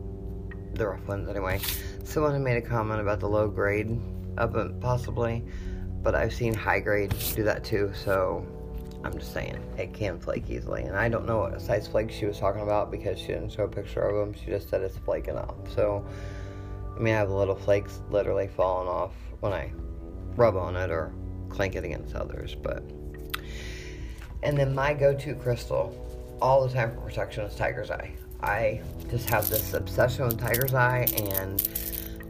the rough ones, anyway. Someone made a comment about the low grade of it, possibly, but I've seen high grade do that too. So I'm just saying, it can flake easily. And I don't know what size flake she was talking about because she didn't show a picture of them. She just said it's flaking off. So, I mean, I have little flakes literally falling off when I rub on it or clank it against others. But, and then my go to crystal all the time for protection is Tiger's Eye. I just have this obsession with Tiger's Eye and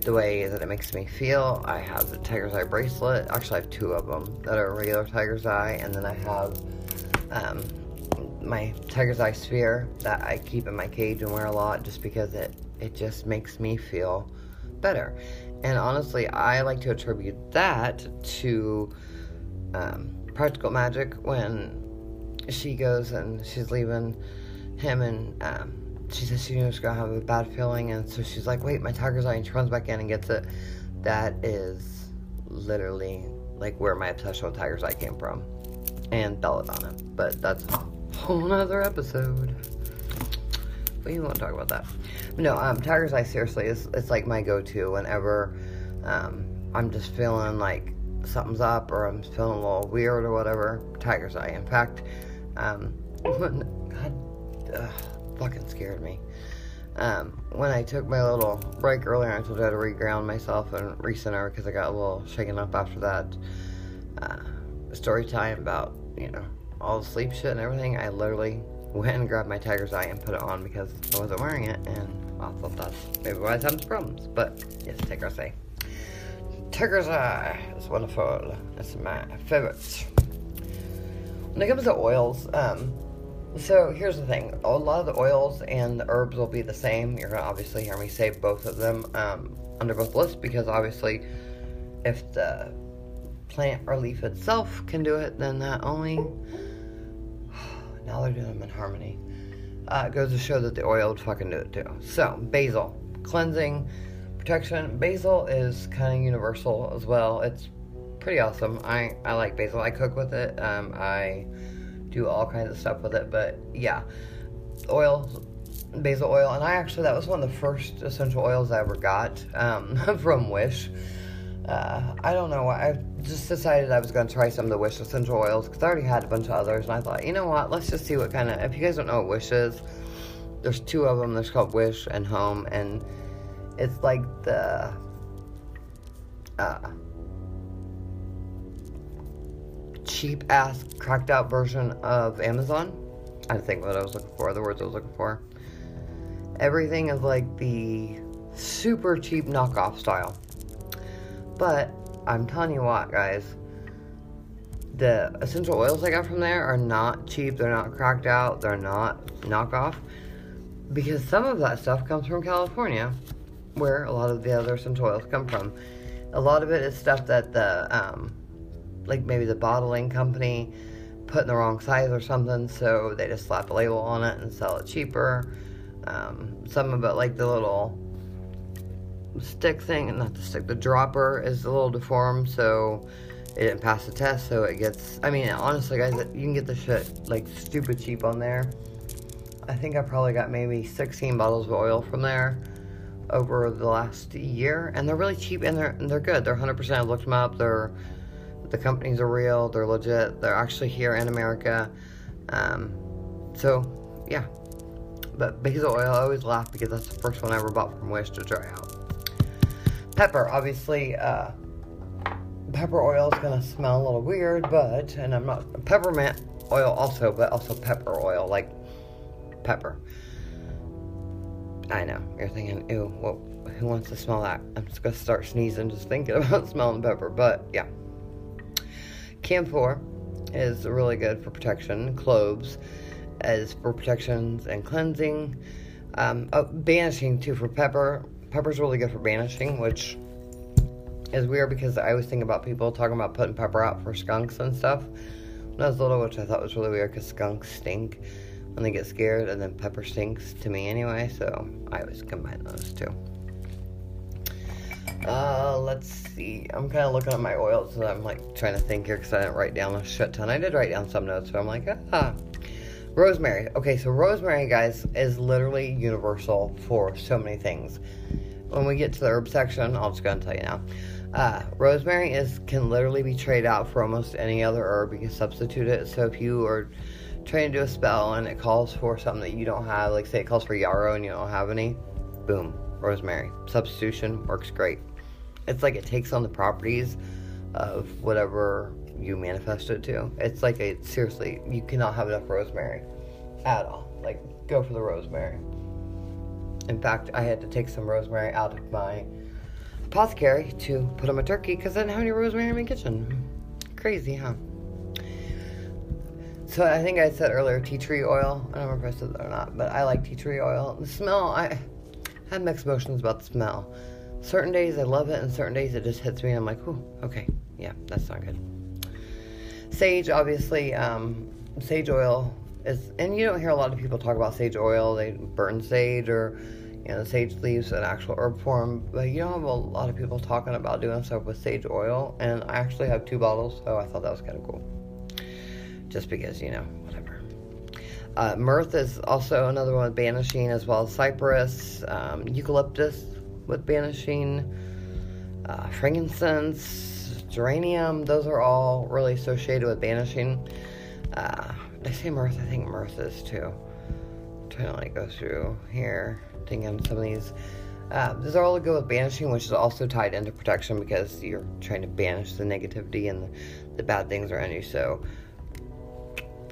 the way that it makes me feel. I have the Tiger's Eye bracelet. Actually, I have two of them that are regular Tiger's Eye, and then I have um, my Tiger's Eye sphere that I keep in my cage and wear a lot just because it it just makes me feel better. And honestly, I like to attribute that to um, practical magic when she goes and she's leaving him and um, she says she knew she was gonna have a bad feeling, and so she's like, "Wait, my tiger's eye," and she runs back in and gets it. That is literally like where my obsession with tiger's eye came from, and belladonna. But that's a whole nother episode we won't talk about that. No, um, Tiger's Eye seriously is it's like my go-to whenever um, I'm just feeling like something's up or I'm feeling a little weird or whatever. Tiger's Eye. In fact, um, when, God, ugh, fucking scared me. Um, when I took my little break earlier, I told you I had to reground myself and recenter because I got a little shaken up after that uh, story time about, you know, all the sleep shit and everything. I literally went and grabbed my tiger's eye and put it on because I wasn't wearing it, and I thought that's maybe why I was having some problems. But yes, tiger's eye. Tiger's eye is wonderful. It's my favorite. When it comes to oils, um, so here's the thing: a lot of the oils and the herbs will be the same. You're gonna obviously hear me say both of them um, under both lists because obviously, if the plant or leaf itself can do it, then that only now they're doing them in harmony. Uh, goes to show that the oil would fucking do it too. So basil, cleansing, protection. Basil is kind of universal as well. It's pretty awesome. I I like basil. I cook with it. Um, I do all kinds of stuff with it. But yeah, oil, basil oil, and I actually that was one of the first essential oils I ever got um, from Wish. Uh, I don't know. I just decided I was going to try some of the Wish essential oils because I already had a bunch of others, and I thought, you know what? Let's just see what kind of. If you guys don't know what Wish is, there's two of them. There's called Wish and Home, and it's like the. Uh, cheap ass cracked out version of Amazon. I think what I was looking for, the words I was looking for. Everything is like the super cheap knockoff style. But I'm telling you what, guys, the essential oils I got from there are not cheap, they're not cracked out, they're not knockoff. Because some of that stuff comes from California, where a lot of the other essential oils come from. A lot of it is stuff that the um, like maybe the bottling company put in the wrong size or something, so they just slap a label on it and sell it cheaper. Um, some of it, like the little stick thing, and not the stick, the dropper is a little deformed, so it didn't pass the test, so it gets. I mean, honestly, guys, you can get the shit like stupid cheap on there. I think I probably got maybe 16 bottles of oil from there over the last year, and they're really cheap and they're and they're good. They're 100%. I looked them up. They're the companies are real. They're legit. They're actually here in America. Um, so yeah. But basil oil, I always laugh because that's the first one I ever bought from Wish to try out. Pepper, obviously, uh, pepper oil is gonna smell a little weird, but and I'm not peppermint oil also, but also pepper oil, like pepper. I know you're thinking, ew, who wants to smell that? I'm just gonna start sneezing just thinking about smelling pepper, but yeah. Camphor is really good for protection. Cloves is for protections and cleansing. Um, oh, banishing too for pepper. Pepper's really good for banishing, which is weird because I always think about people talking about putting pepper out for skunks and stuff. When I was little, which I thought was really weird because skunks stink when they get scared, and then pepper stinks to me anyway, so I always combine those two. Uh, let's see. I'm kind of looking at my oils, so I'm like trying to think here because I didn't write down a shit ton. I did write down some notes, so I'm like, ah. Rosemary. Okay, so rosemary, guys, is literally universal for so many things. When we get to the herb section, I'll just go and tell you now. Uh, rosemary is can literally be traded out for almost any other herb. You can substitute it. So if you are trying to do a spell and it calls for something that you don't have, like say it calls for yarrow and you don't have any, boom, rosemary. Substitution works great. It's like it takes on the properties of whatever you manifest it to. It's like a seriously, you cannot have enough rosemary at all. Like, go for the rosemary. In fact, I had to take some rosemary out of my apothecary to put on my turkey because I didn't have any rosemary in my kitchen. Crazy, huh? So I think I said earlier tea tree oil. I don't remember if I said that or not, but I like tea tree oil. The smell, I have mixed emotions about the smell. Certain days I love it, and certain days it just hits me, and I'm like, "Ooh, okay, yeah, that's not good." Sage, obviously, um, sage oil is, and you don't hear a lot of people talk about sage oil. They burn sage or you know, sage leaves an actual herb form, but you don't have a lot of people talking about doing stuff with sage oil. And I actually have two bottles, so I thought that was kind of cool. Just because, you know, whatever. Uh, mirth is also another one with banishing, as well as cypress, um, eucalyptus with banishing, uh, frankincense, geranium. Those are all really associated with banishing. Uh, I say mirth. I think mirth is too. I'm trying to like go through here, thinking some of these. Uh, these are all good with banishing, which is also tied into protection because you're trying to banish the negativity and the, the bad things around you. So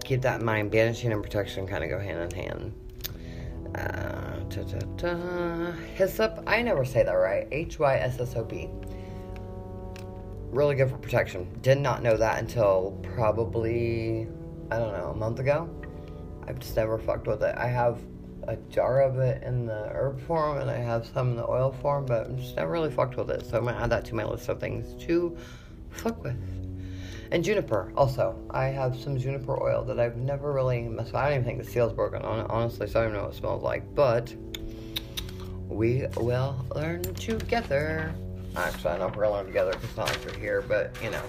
keep that in mind. Banishing and protection kind of go hand in hand. Uh. Hyssop, I never say that right. H Y S S O P. Really good for protection. Did not know that until probably, I don't know, a month ago. I've just never fucked with it. I have a jar of it in the herb form and I have some in the oil form, but I've just never really fucked with it. So I'm gonna add that to my list of things to fuck with. And juniper, also. I have some juniper oil that I've never really messed with. I don't even think the seal's broken on it, honestly, so I don't know what it smells like. But we will learn together. Actually, I know we're gonna together because not like we're here, but you know.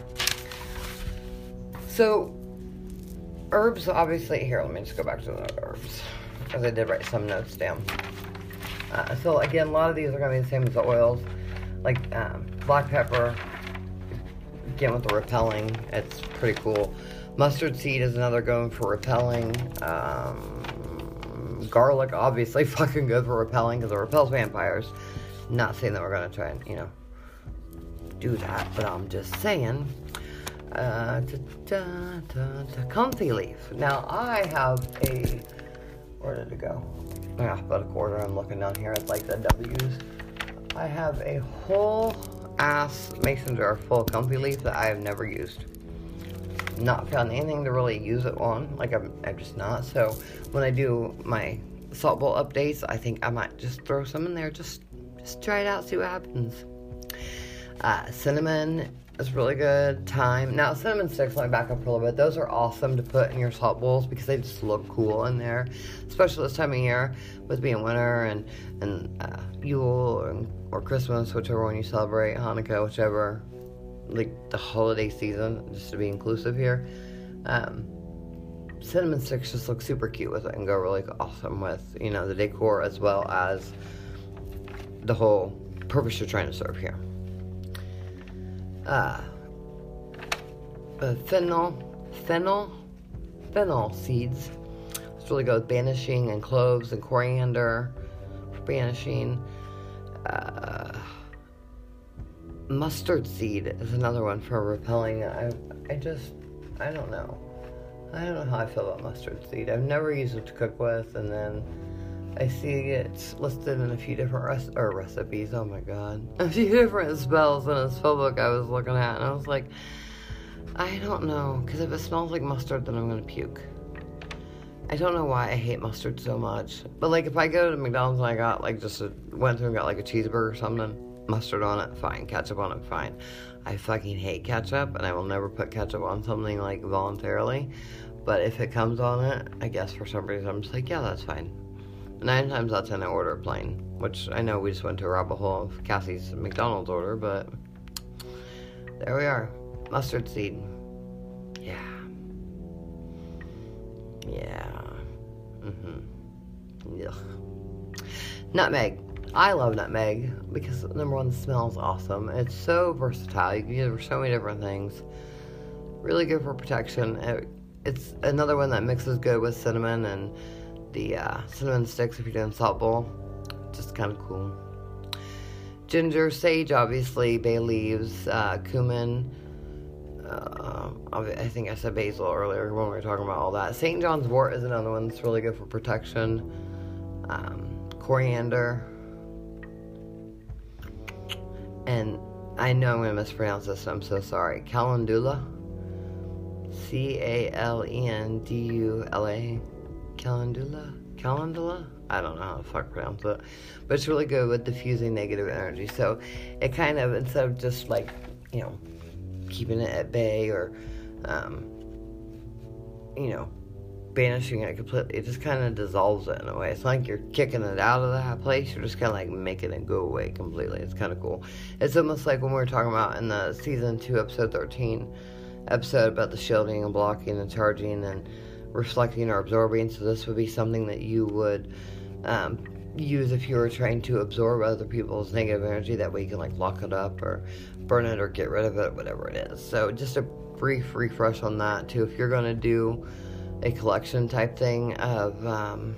So, herbs, obviously, here, let me just go back to the herbs because I did write some notes down. Uh, so, again, a lot of these are gonna be the same as the oils, like um, black pepper, again with the repelling it's pretty cool mustard seed is another going for repelling um, garlic obviously fucking good for repelling because it repels vampires not saying that we're gonna try and you know do that but i'm just saying uh, da, da, da, comfrey leaf now i have a where did it go yeah about a quarter i'm looking down here at like the w's i have a whole ass mason jar full of comfrey leaf that I have never used. Not found anything to really use it on. Like I'm, I'm just not. So when I do my salt bowl updates, I think I might just throw some in there. Just, just try it out, see what happens. Uh, cinnamon is really good. Thyme. Now cinnamon sticks. Let me back up for a little bit. Those are awesome to put in your salt bowls because they just look cool in there, especially this time of year with being winter and and uh, Yule or, Christmas, whichever one you celebrate, Hanukkah, whichever, like the holiday season, just to be inclusive here. Um, cinnamon sticks just look super cute with it and go really awesome with you know the decor as well as the whole purpose you're trying to serve here. Uh, uh, fennel, fennel, fennel seeds. It's really good with banishing and cloves and coriander for banishing. Uh, mustard seed is another one for repelling. I, I just, I don't know. I don't know how I feel about mustard seed. I've never used it to cook with, and then I see it's listed in a few different res- or recipes. Oh my god, a few different spells in a spell book I was looking at, and I was like, I don't know, because if it smells like mustard, then I'm gonna puke. I don't know why I hate mustard so much, but like if I go to McDonald's and I got like just a, went through and got like a cheeseburger or something, mustard on it, fine. Ketchup on it, fine. I fucking hate ketchup, and I will never put ketchup on something like voluntarily. But if it comes on it, I guess for some reason I'm just like, yeah, that's fine. Nine times out of ten, I order a plain, which I know we just went to a rabbit hole of Cassie's McDonald's order, but there we are. Mustard seed. Yeah. Yeah. Mm-hmm. Ugh. Nutmeg. I love nutmeg because number one, the smell is awesome. It's so versatile. You can use it for so many different things. Really good for protection. It, it's another one that mixes good with cinnamon and the uh, cinnamon sticks if you're doing salt bowl. Just kind of cool. Ginger, sage, obviously, bay leaves, uh, cumin. Uh, I think I said basil earlier when we were talking about all that. St. John's wort is another one that's really good for protection. Um, coriander. And I know I'm going to mispronounce this, so I'm so sorry. Calendula. C A L E N D U L A. Calendula? Calendula? I don't know how to fuck pronounce it. But it's really good with diffusing negative energy. So it kind of, instead of just like, you know, keeping it at bay or, um, you know, banishing it completely, it just kind of dissolves it in a way. It's like you're kicking it out of that place. You're just kind of like making it go away completely. It's kind of cool. It's almost like when we were talking about in the season 2, episode 13 episode about the shielding and blocking and charging and reflecting or absorbing. So this would be something that you would um, use if you were trying to absorb other people's negative energy. That way you can like lock it up or burn it or get rid of it, whatever it is. So just a brief refresh on that too. If you're going to do a collection type thing of um,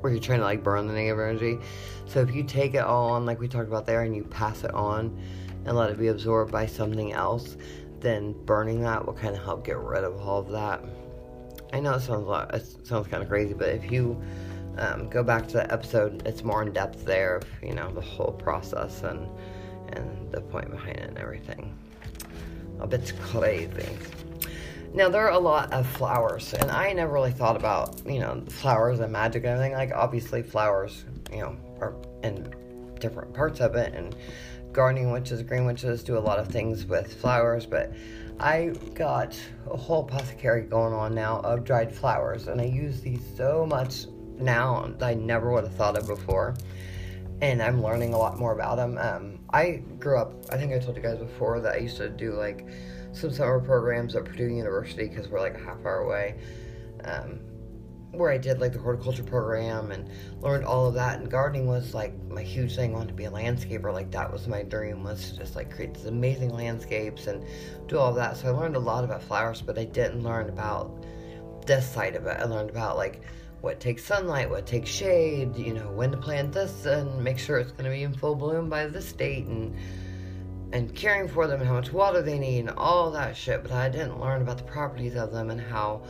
where you're trying to like burn the negative energy. So if you take it all on, like we talked about there, and you pass it on and let it be absorbed by something else, then burning that will kind of help get rid of all of that. I know it sounds a lot, it sounds kind of crazy, but if you um, go back to the episode, it's more in depth there of you know the whole process and and the point behind it and everything. A bit crazy. Now there are a lot of flowers, and I never really thought about you know flowers and magic and everything. Like obviously flowers, you know, are in different parts of it, and gardening witches, green witches do a lot of things with flowers. But I got a whole apothecary going on now of dried flowers, and I use these so much now that I never would have thought of before. And I'm learning a lot more about them. Um, I grew up. I think I told you guys before that I used to do like some summer programs at Purdue University because we're like a half hour away. Um, where I did like the horticulture program and learned all of that. And gardening was like my huge thing. I wanted to be a landscaper. Like that was my dream was to just like create these amazing landscapes and do all that. So I learned a lot about flowers, but I didn't learn about this side of it. I learned about like what takes sunlight, what takes shade, you know, when to plant this and make sure it's going to be in full bloom by this date and and caring for them and how much water they need and all that shit, but I didn't learn about the properties of them and how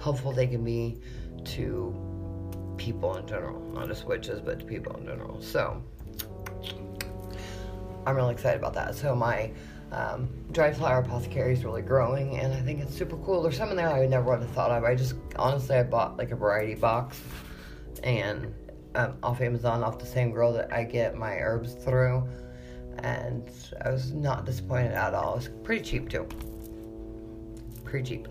helpful they can be to people in general, not just witches, but to people in general. So I'm really excited about that. So my um, dry flower apothecary is really growing, and I think it's super cool. There's some in there I never would have thought of. I just honestly I bought like a variety box, and um, off Amazon, off the same girl that I get my herbs through and I was not disappointed at all. It was pretty cheap too. Pretty cheap.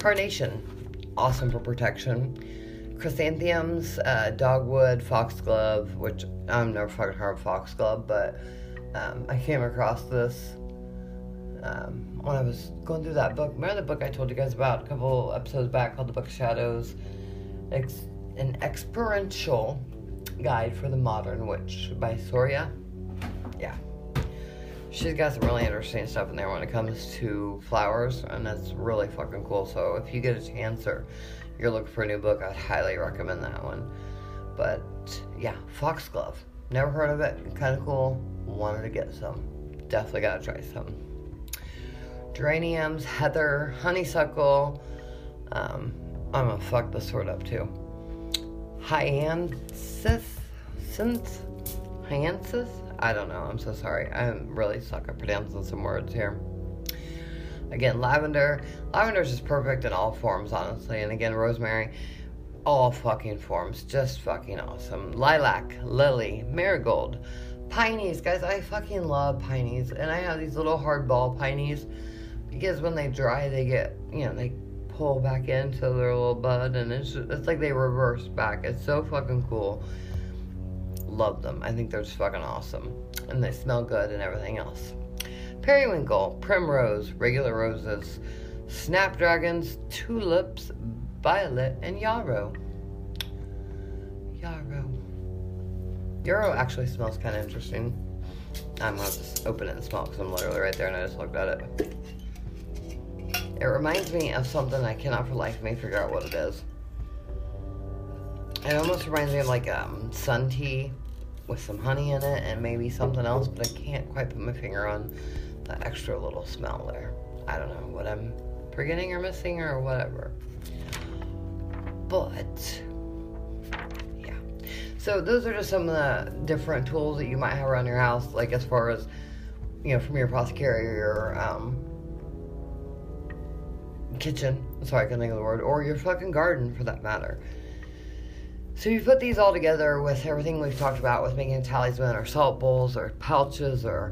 Carnation, awesome for protection. Chrysanthemums, uh, dogwood, foxglove, which I'm never fucking heard of foxglove, but um, I came across this um, when I was going through that book. Remember the book I told you guys about a couple episodes back called The Book of Shadows? It's an experiential guide for the modern witch by Soria yeah. She's got some really interesting stuff in there when it comes to flowers, and that's really fucking cool. So if you get a chance or you're looking for a new book, I'd highly recommend that one. But yeah, foxglove. Never heard of it. Kind of cool. Wanted to get some. Definitely gotta try some. Geraniums, heather, honeysuckle. Um, I'm gonna fuck this word up too. Hyanthus? Synth? I don't know. I'm so sorry. I'm really suck at pronouncing some words here. Again, lavender. Lavender is just perfect in all forms, honestly. And again, rosemary, all fucking forms. Just fucking awesome. Lilac, lily, marigold, pineys. Guys, I fucking love pineys. And I have these little hardball pineys because when they dry, they get, you know, they pull back into their little bud and it's, just, it's like they reverse back. It's so fucking cool love them. I think they're just fucking awesome. And they smell good and everything else. Periwinkle, primrose, regular roses, snapdragons, tulips, violet, and yarrow. Yarrow. Yarrow actually smells kind of interesting. I'm gonna just open it and smell because I'm literally right there and I just looked at it. It reminds me of something I cannot for life of me figure out what it is. It almost reminds me of like um, sun tea with some honey in it and maybe something else, but I can't quite put my finger on the extra little smell there. I don't know what I'm forgetting or missing or whatever. But yeah. So those are just some of the different tools that you might have around your house, like as far as you know, from your apothecary or your um, kitchen. Sorry, I can think of the word, or your fucking garden for that matter. So you put these all together with everything we've talked about with making a talisman or salt bowls or pouches or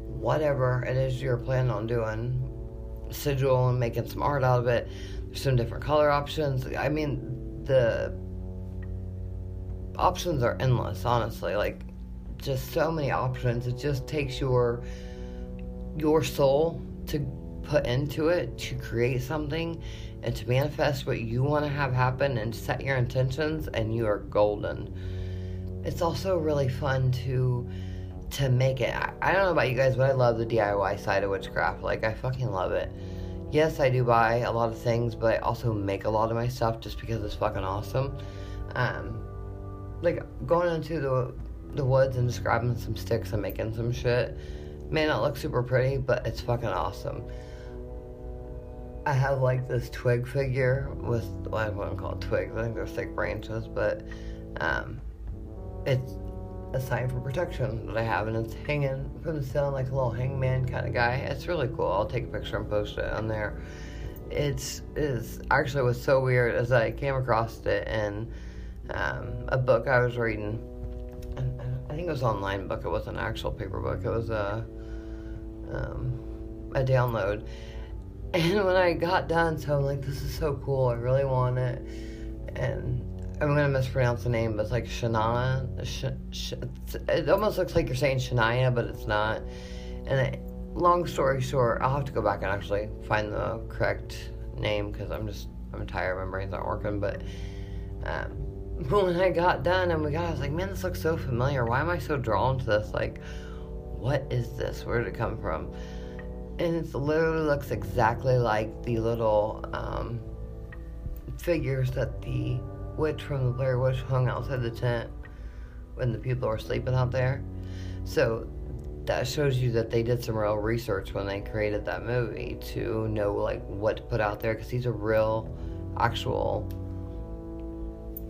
whatever it is you're planning on doing, sigil and making some art out of it. There's some different color options. I mean, the options are endless, honestly. Like, just so many options. It just takes your your soul to put into it to create something and to manifest what you want to have happen and set your intentions and you are golden. It's also really fun to to make it I, don't know about you guys but i love the diy side of witchcraft. Like i fucking love it. Yes i do buy a lot of things but i also make a lot of my stuff just because it's fucking awesome. Um like going into the the woods and just grabbing some sticks and making some shit may not look super pretty but it's fucking awesome I have like this twig figure with well, I wouldn't call it twigs. I think they're thick branches, but um, it's a sign for protection that I have, and it's hanging from the ceiling like a little hangman kind of guy. It's really cool. I'll take a picture and post it on there. It's is actually was so weird as I came across it in um, a book I was reading. I think it was an online book. It wasn't an actual paper book. It was a um, a download and when I got done, so I'm like, this is so cool. I really want it. And I'm gonna mispronounce the name, but it's like Shania. Sh- sh- it almost looks like you're saying Shania, but it's not. And it, long story short, I'll have to go back and actually find the correct name because I'm just I'm tired. My brain's not working. But um, when I got done and we got, I was like, man, this looks so familiar. Why am I so drawn to this? Like, what is this? Where did it come from? And it literally looks exactly like the little um, figures that the witch from the Blair Witch hung outside the tent when the people were sleeping out there. So that shows you that they did some real research when they created that movie to know like what to put out there because these are real, actual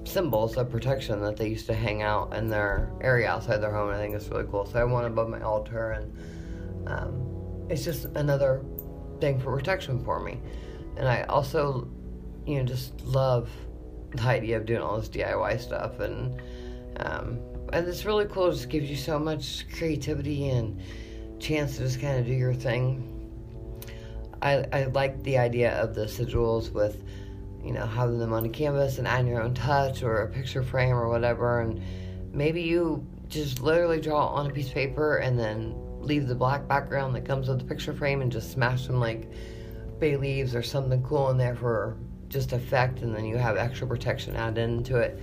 symbols of protection that they used to hang out in their area outside their home. I think it's really cool. So I one above my altar and. Um, it's just another thing for protection for me. And I also, you know, just love the idea of doing all this DIY stuff. And, um, and it's really cool. It just gives you so much creativity and chance to just kind of do your thing. I, I like the idea of the sigils with, you know, having them on a canvas and adding your own touch or a picture frame or whatever. And maybe you just literally draw on a piece of paper and then leave the black background that comes with the picture frame and just smash some like bay leaves or something cool in there for just effect and then you have extra protection added into it.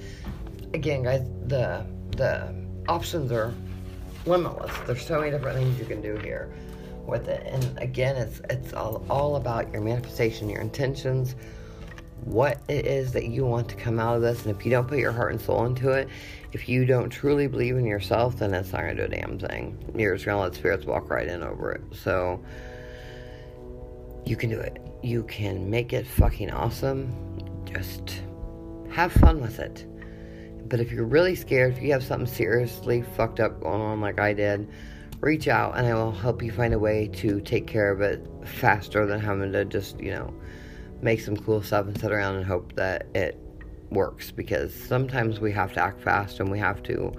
Again guys the the options are limitless. There's so many different things you can do here with it. And again it's it's all, all about your manifestation your intentions what it is that you want to come out of this. And if you don't put your heart and soul into it if you don't truly believe in yourself, then it's not gonna do a damn thing. You're just gonna let spirits walk right in over it. So you can do it. You can make it fucking awesome. Just have fun with it. But if you're really scared, if you have something seriously fucked up going on like I did, reach out and I will help you find a way to take care of it faster than having to just, you know, make some cool stuff and sit around and hope that it works because sometimes we have to act fast and we have to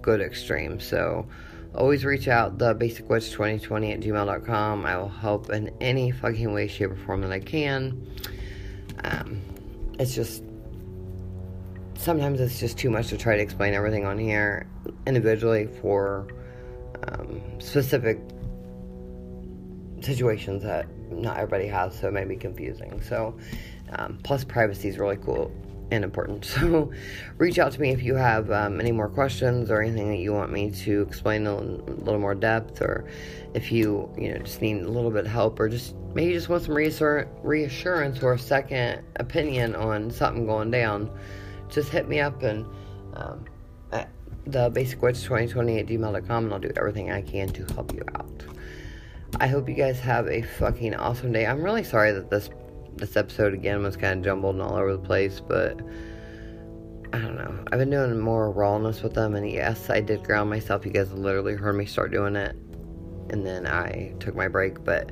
go to extremes. So always reach out the basicwitch2020 at gmail.com. I will help in any fucking way, shape, or form that I can. Um, it's just sometimes it's just too much to try to explain everything on here individually for um, specific situations that not everybody has, so it may be confusing. So, um, plus privacy is really cool and important. So reach out to me if you have um, any more questions or anything that you want me to explain in a little more depth, or if you you know just need a little bit of help, or just maybe just want some reassur- reassurance or a second opinion on something going down. Just hit me up and um, at the basicwitch2020 at gmail.com and I'll do everything I can to help you out. I hope you guys have a fucking awesome day. I'm really sorry that this this episode again was kind of jumbled and all over the place, but I don't know. I've been doing more rawness with them, and yes, I did ground myself. You guys literally heard me start doing it, and then I took my break, but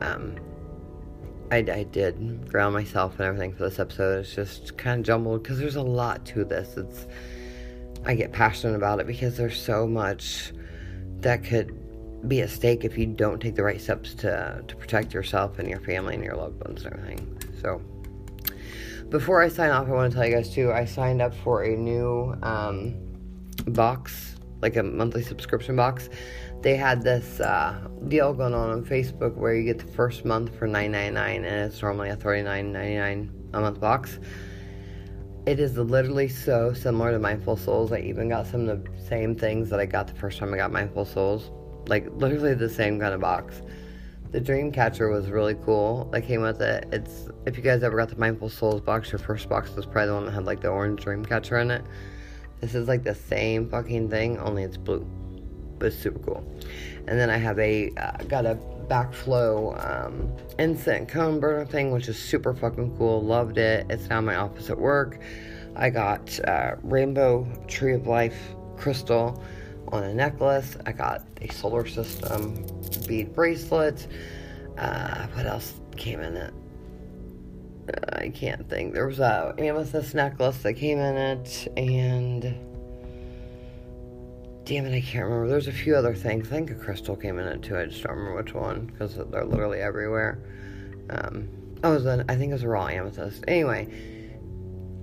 um, I, I did ground myself and everything for this episode. It's just kind of jumbled because there's a lot to this. It's I get passionate about it because there's so much that could be at stake if you don't take the right steps to to protect yourself and your family and your loved ones and everything. So before I sign off, I want to tell you guys too. I signed up for a new um, box like a monthly subscription box, they had this uh, deal going on on Facebook where you get the first month for nine ninety nine, and it's normally a thirty nine ninety nine a month box. It is literally so similar to Mindful Souls. I even got some of the same things that I got the first time I got Mindful Souls, like literally the same kind of box. The dream catcher was really cool. That came with it. It's if you guys ever got the Mindful Souls box, your first box was probably the one that had like the orange dream catcher in it. This is like the same fucking thing, only it's blue. But it's super cool. And then I have a uh, got a backflow um, incense cone burner thing, which is super fucking cool. Loved it. It's now my office at work. I got uh, rainbow tree of life crystal on a necklace. I got a solar system bead bracelet. Uh, what else came in it? Uh, I can't think. There was a amethyst necklace that came in it, and damn it, I can't remember. There's a few other things. I think a crystal came in it too. I just don't remember which one because they're literally everywhere. Um, oh, was an, I think it was a raw amethyst. Anyway,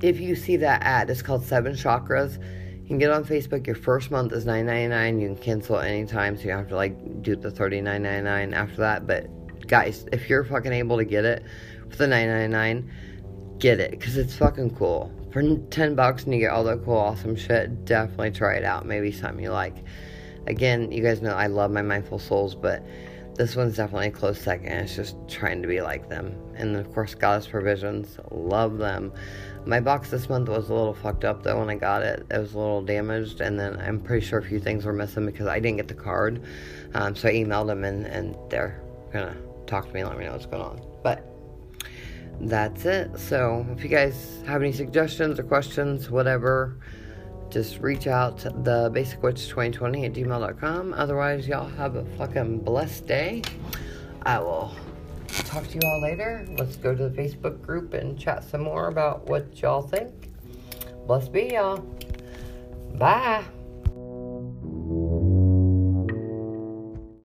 if you see that ad, it's called Seven Chakras. You can get on Facebook. Your first month is nine ninety nine. You can cancel at any time, so you have to like do the thirty nine ninety nine after that. But guys, if you're fucking able to get it for the nine ninety nine, get it because it's fucking cool. For ten bucks and you get all that cool, awesome shit. Definitely try it out. Maybe something you like. Again, you guys know I love my mindful souls, but this one's definitely a close second. It's just trying to be like them. And of course, Goddess Provisions, love them. My box this month was a little fucked up though when I got it. It was a little damaged, and then I'm pretty sure a few things were missing because I didn't get the card. Um, so I emailed them, and, and they're gonna talk to me and let me know what's going on. But that's it. So if you guys have any suggestions or questions, whatever, just reach out to the basic witch 2020 at gmail.com. Otherwise, y'all have a fucking blessed day. I will talk to you all later. Let's go to the Facebook group and chat some more about what y'all think. Bless be y'all. Bye.